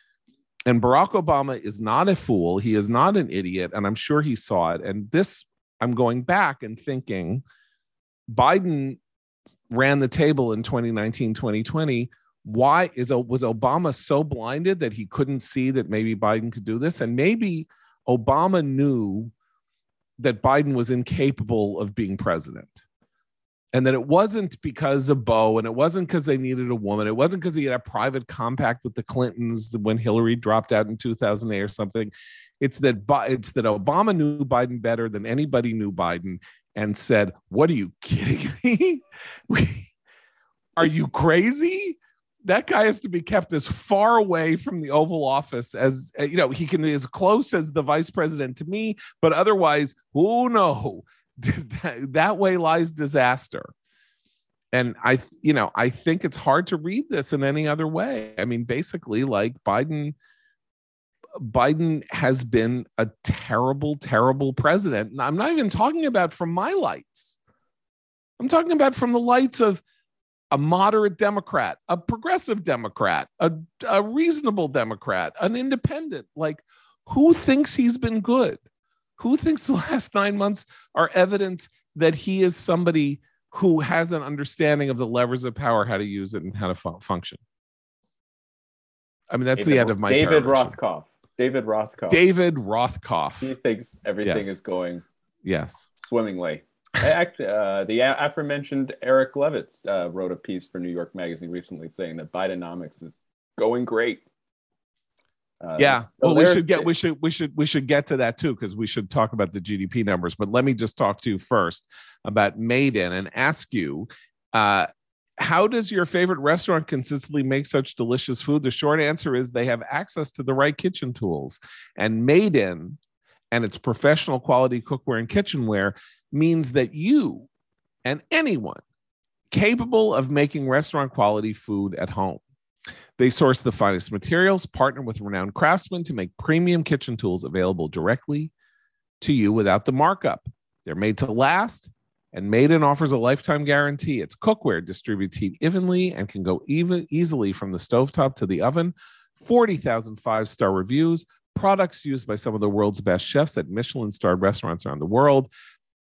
S1: and barack obama is not a fool. He is not an idiot and i'm sure he saw it. And this i'm going back and thinking biden ran the table in 2019 2020 why is was obama so blinded that he couldn't see that maybe biden could do this? And maybe obama knew that biden was incapable of being president and that it wasn't because of Beau, and it wasn't because they needed a woman. It wasn't because he had a private compact with the Clintons when Hillary dropped out in 2008 or something. It's that it's that Obama knew Biden better than anybody knew Biden and said, "What are you kidding me? are you crazy? That guy has to be kept as far away from the Oval Office as uh, you know. He can be as close as the vice president to me, but otherwise, oh no." that way lies disaster. And i you know i think it's hard to read this in any other way. I mean basically like biden biden has been a terrible terrible president. And i'm not even talking about from my lights. I'm talking about from the lights of a moderate democrat a progressive democrat a, a reasonable democrat an independent. Like who thinks he's been good who thinks the last nine months are evidence that he is somebody who has an understanding of the levers of power, how to use it, and how to fu- function? I mean, that's
S2: David,
S1: the end of my
S2: David Rothkopf. David Rothkopf.
S1: David Rothkopf.
S2: He thinks everything
S1: Yes.
S2: is going
S1: Yes.
S2: swimmingly. Actually, uh, the a- aforementioned Eric Levitz uh, wrote a piece for New York Magazine recently saying that Bidenomics is going great. Uh,
S1: yeah.
S2: so
S1: well, we should get we should we should we should get to that too because we should talk about the GDP numbers. But let me just talk to you first about Made In and ask you. Uh, how does your favorite restaurant consistently make such delicious food? The short answer is they have access to the right kitchen tools. And Made In and its professional quality cookware and kitchenware means that you and anyone capable of making restaurant quality food at home. They source the finest materials, partner with renowned craftsmen to make premium kitchen tools available directly to you without the markup. They're made to last, and Made In offers a lifetime guarantee. It's cookware distributes heat evenly and can go even easily from the stovetop to the oven. 40,000 five star reviews, products used by some of the world's best chefs at Michelin starred restaurants around the world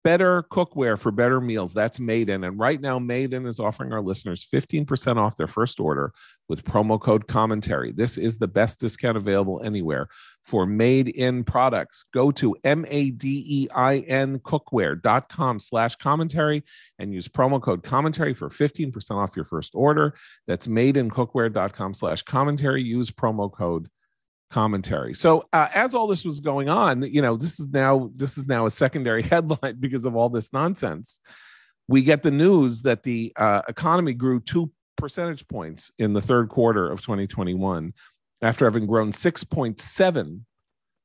S1: better cookware for better meals. That's Made In. And right now, Made In is offering our listeners 15% off their first order with promo code commentary. This is the best discount available anywhere for Made In products. Go to M-A-D-E-I-N cookware.com slash commentary and use promo code commentary for 15% off your first order. That's made in cookware.com slash commentary. Use promo code commentary. So uh, as all this was going on, you know, this is now this is now a secondary headline because of all this nonsense. We get the news that the uh, economy grew two percentage points in the third quarter of 2021, after having grown 6.7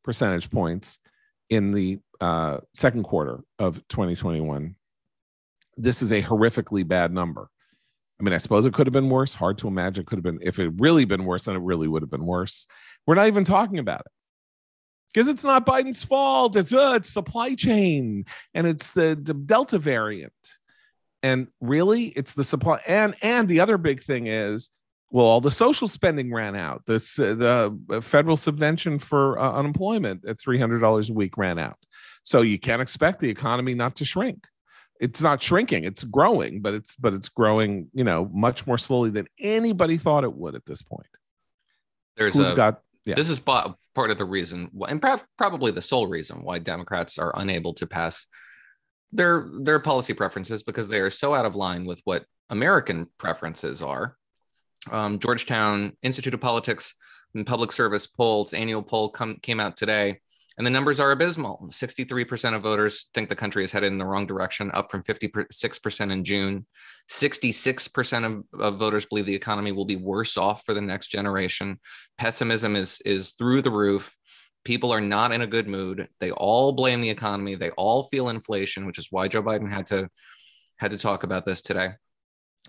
S1: percentage points in the uh, second quarter of 2021. This is a horrifically bad number. I mean, I suppose it could have been worse. Hard to imagine. Could have been, if it really been worse, then it really would have been worse. We're not even talking about it because it's not Biden's fault. It's uh, it's supply chain and it's the, the Delta variant. And really, it's the supply. And and the other big thing is, well, all the social spending ran out. This uh, the federal subvention for uh, unemployment at three hundred dollars a week ran out. So you can't expect the economy not to shrink it's not shrinking it's growing but it's but it's growing you know much more slowly than anybody thought it would at this point
S3: there's Who's a, got yeah. this is part of the reason and probably the sole reason why democrats are unable to pass their their policy preferences because they are so out of line with what american preferences are um, georgetown institute of politics and public service polls annual poll come, came out today and the numbers are abysmal. 63% of voters think the country is headed in the wrong direction, up from 56% in June. 66% of, of voters believe the economy will be worse off for the next generation. Pessimism is, is through the roof. People are not in a good mood. They all blame the economy. They all feel inflation, which is why Joe Biden had to had to talk about this today.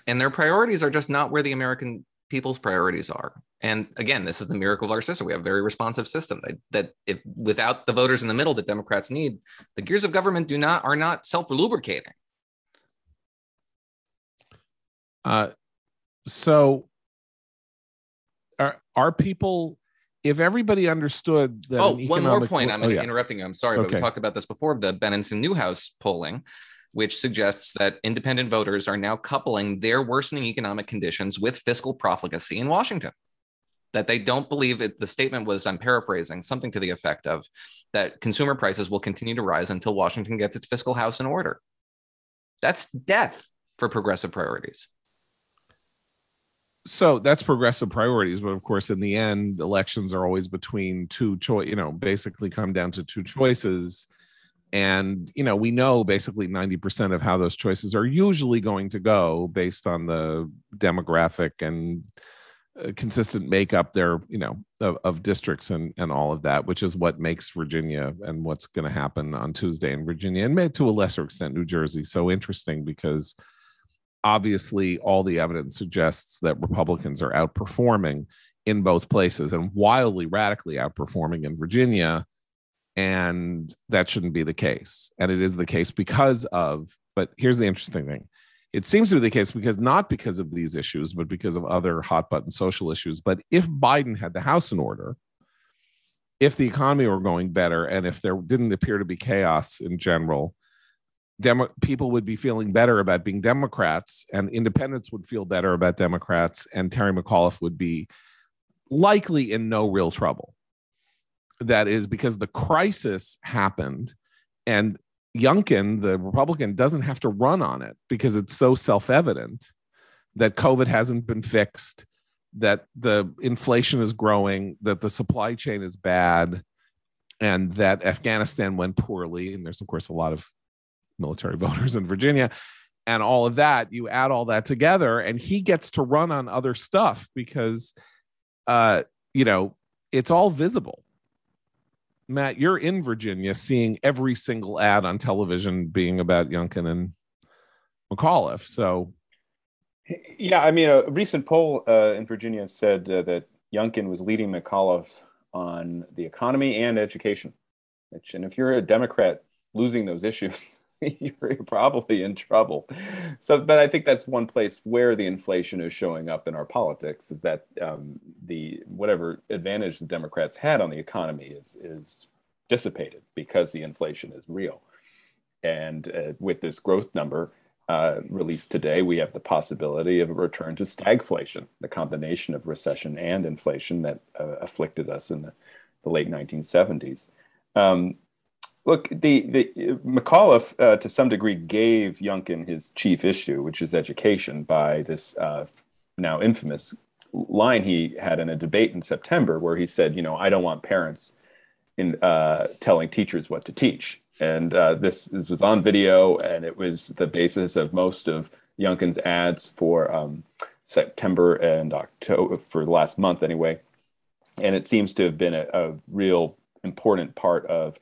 S3: And their priorities are just not where the American people's priorities are. And again, this is the miracle of our system. We have a very responsive system that, that if without the voters in the middle that Democrats need, the gears of government do not are not self-lubricating.
S1: Uh, so are are people if everybody understood that
S3: oh one more point i'm oh, yeah. interrupting you i'm sorry okay. but we talked about this before the benenson newhouse polling which suggests that independent voters are now coupling their worsening economic conditions with fiscal profligacy in Washington. That they don't believe it. The statement was, I'm paraphrasing, something to the effect of that consumer prices will continue to rise until Washington gets its fiscal house in order. That's death for progressive priorities.
S1: So that's progressive priorities, but of course, in the end, elections are always between two choice. You know, basically come down to two choices and you know we know basically 90% of how those choices are usually going to go based on the demographic and uh, consistent makeup there you know of, of, districts and and all of that which is what makes virginia and what's going to happen on tuesday in virginia and maybe to a lesser extent new jersey so interesting because obviously all the evidence suggests that republicans are outperforming in both places and wildly radically outperforming in virginia and that shouldn't be the case. And it is the case because of but here's the interesting thing. It seems to be the case because not because of these issues but because of other hot button social issues. But if biden had the house in order if the economy were going better and if there didn't appear to be chaos in general Demo- people would be feeling better about being democrats and independents would feel better about democrats and terry mcauliffe would be likely in no real trouble that is because the crisis happened and Youngkin, the Republican, doesn't have to run on it because it's so self evident that COVID hasn't been fixed, that the inflation is growing, that the supply chain is bad, and that Afghanistan went poorly. And there's, of course, a lot of military voters in Virginia and all of that. You add all that together, and he gets to run on other stuff because, uh, you know, it's all visible Matt, you're in Virginia, seeing every single ad on television being about Youngkin and McAuliffe. So,
S2: yeah, I mean, a recent poll uh, in Virginia said uh, that Youngkin was leading McAuliffe on the economy and education. Which, and if you're a Democrat losing those issues, you're probably in trouble. So, but I think that's one place where the inflation is showing up in our politics is that um, the whatever advantage the Democrats had on the economy is is dissipated because the inflation is real. And uh, with this growth number uh, released today, we have the possibility of a return to stagflation, the combination of recession and inflation that uh, afflicted us in the, the late 1970s. Um, Look, the, the McAuliffe, uh, to some degree, gave Youngkin his chief issue, which is education, by this uh, now infamous line he had in a debate in September, where he said, "You know, I don't want parents in uh, telling teachers what to teach." And uh, this, this, was on video, and it was the basis of most of Youngkin's ads for um, September and October for the last month, anyway. And it seems to have been a, a real important part of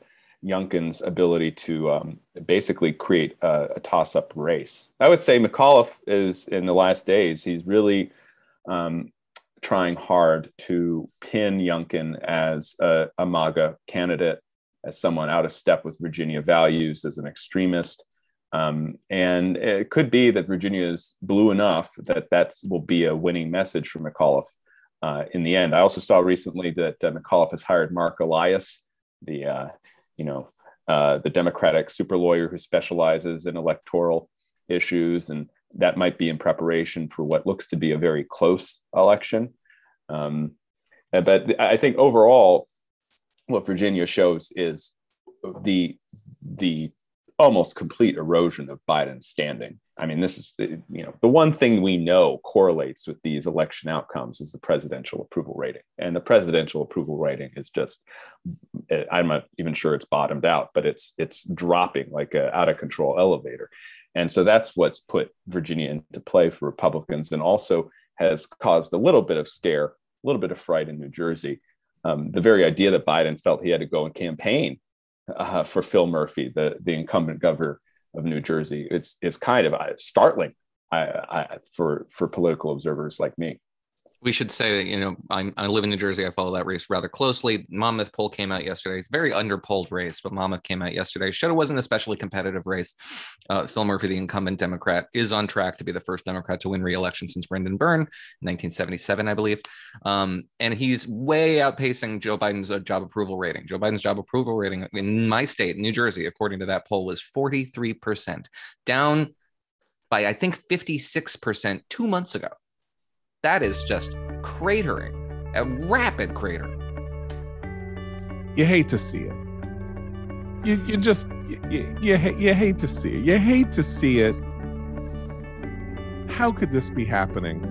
S2: Youngkin's ability to um, basically create a, a toss up race. I would say McAuliffe is in the last days, he's really um, trying hard to pin Youngkin as a, a, MAGA candidate, as someone out of step with Virginia values, as an extremist. Um, and it could be that Virginia is blue enough that that will be a winning message for McAuliffe uh, in the end. I also saw recently that uh, McAuliffe has hired Marc Elias, the uh, you know, uh, the Democratic super lawyer who specializes in electoral issues, and that might be in preparation for what looks to be a very close election. Um, but I think overall, what Virginia shows is the the almost complete erosion of Biden's standing. I mean, this is you know the one thing we know correlates with these election outcomes is the presidential approval rating, and the presidential approval rating is just I'm not even sure it's bottomed out, but it's it's dropping like a out of control elevator, and so that's what's put Virginia into play for Republicans, and also has caused a little bit of scare, a little bit of fright in New Jersey. Um, the very idea that Biden felt he had to go and campaign uh, for Phil Murphy, the the incumbent governor of New Jersey. It's it's kind of uh, startling for for political observers like me
S3: we should say that you know I'm, i live in New Jersey. I follow that race rather closely. Monmouth poll came out yesterday. It's a very underpolled race, but Monmouth came out yesterday. Showed it wasn't an especially competitive race. Uh, Phil Murphy, the incumbent Democrat, is on track to be the first Democrat to win re-election since Brendan Byrne, 1977, I believe. Um, and he's way outpacing Joe Biden's uh, job approval rating. Joe Biden's job approval rating in my state, New Jersey, according to that poll, was 43 percent, down by I think 56 percent two months ago that is just cratering, a rapid crater.
S1: You hate to see it. You, you just you, you, you, hate to see it. You hate to see it. How could this be happening?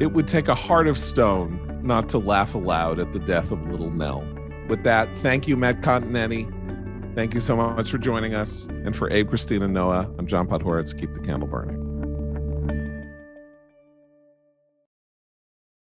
S1: It would take a heart of stone not to laugh aloud at the death of little Nell. With that, thank you, Matt Continetti. Thank you so much for joining us. And for Abe, Christina, Noah, I'm John Podhoretz. Keep the candle burning.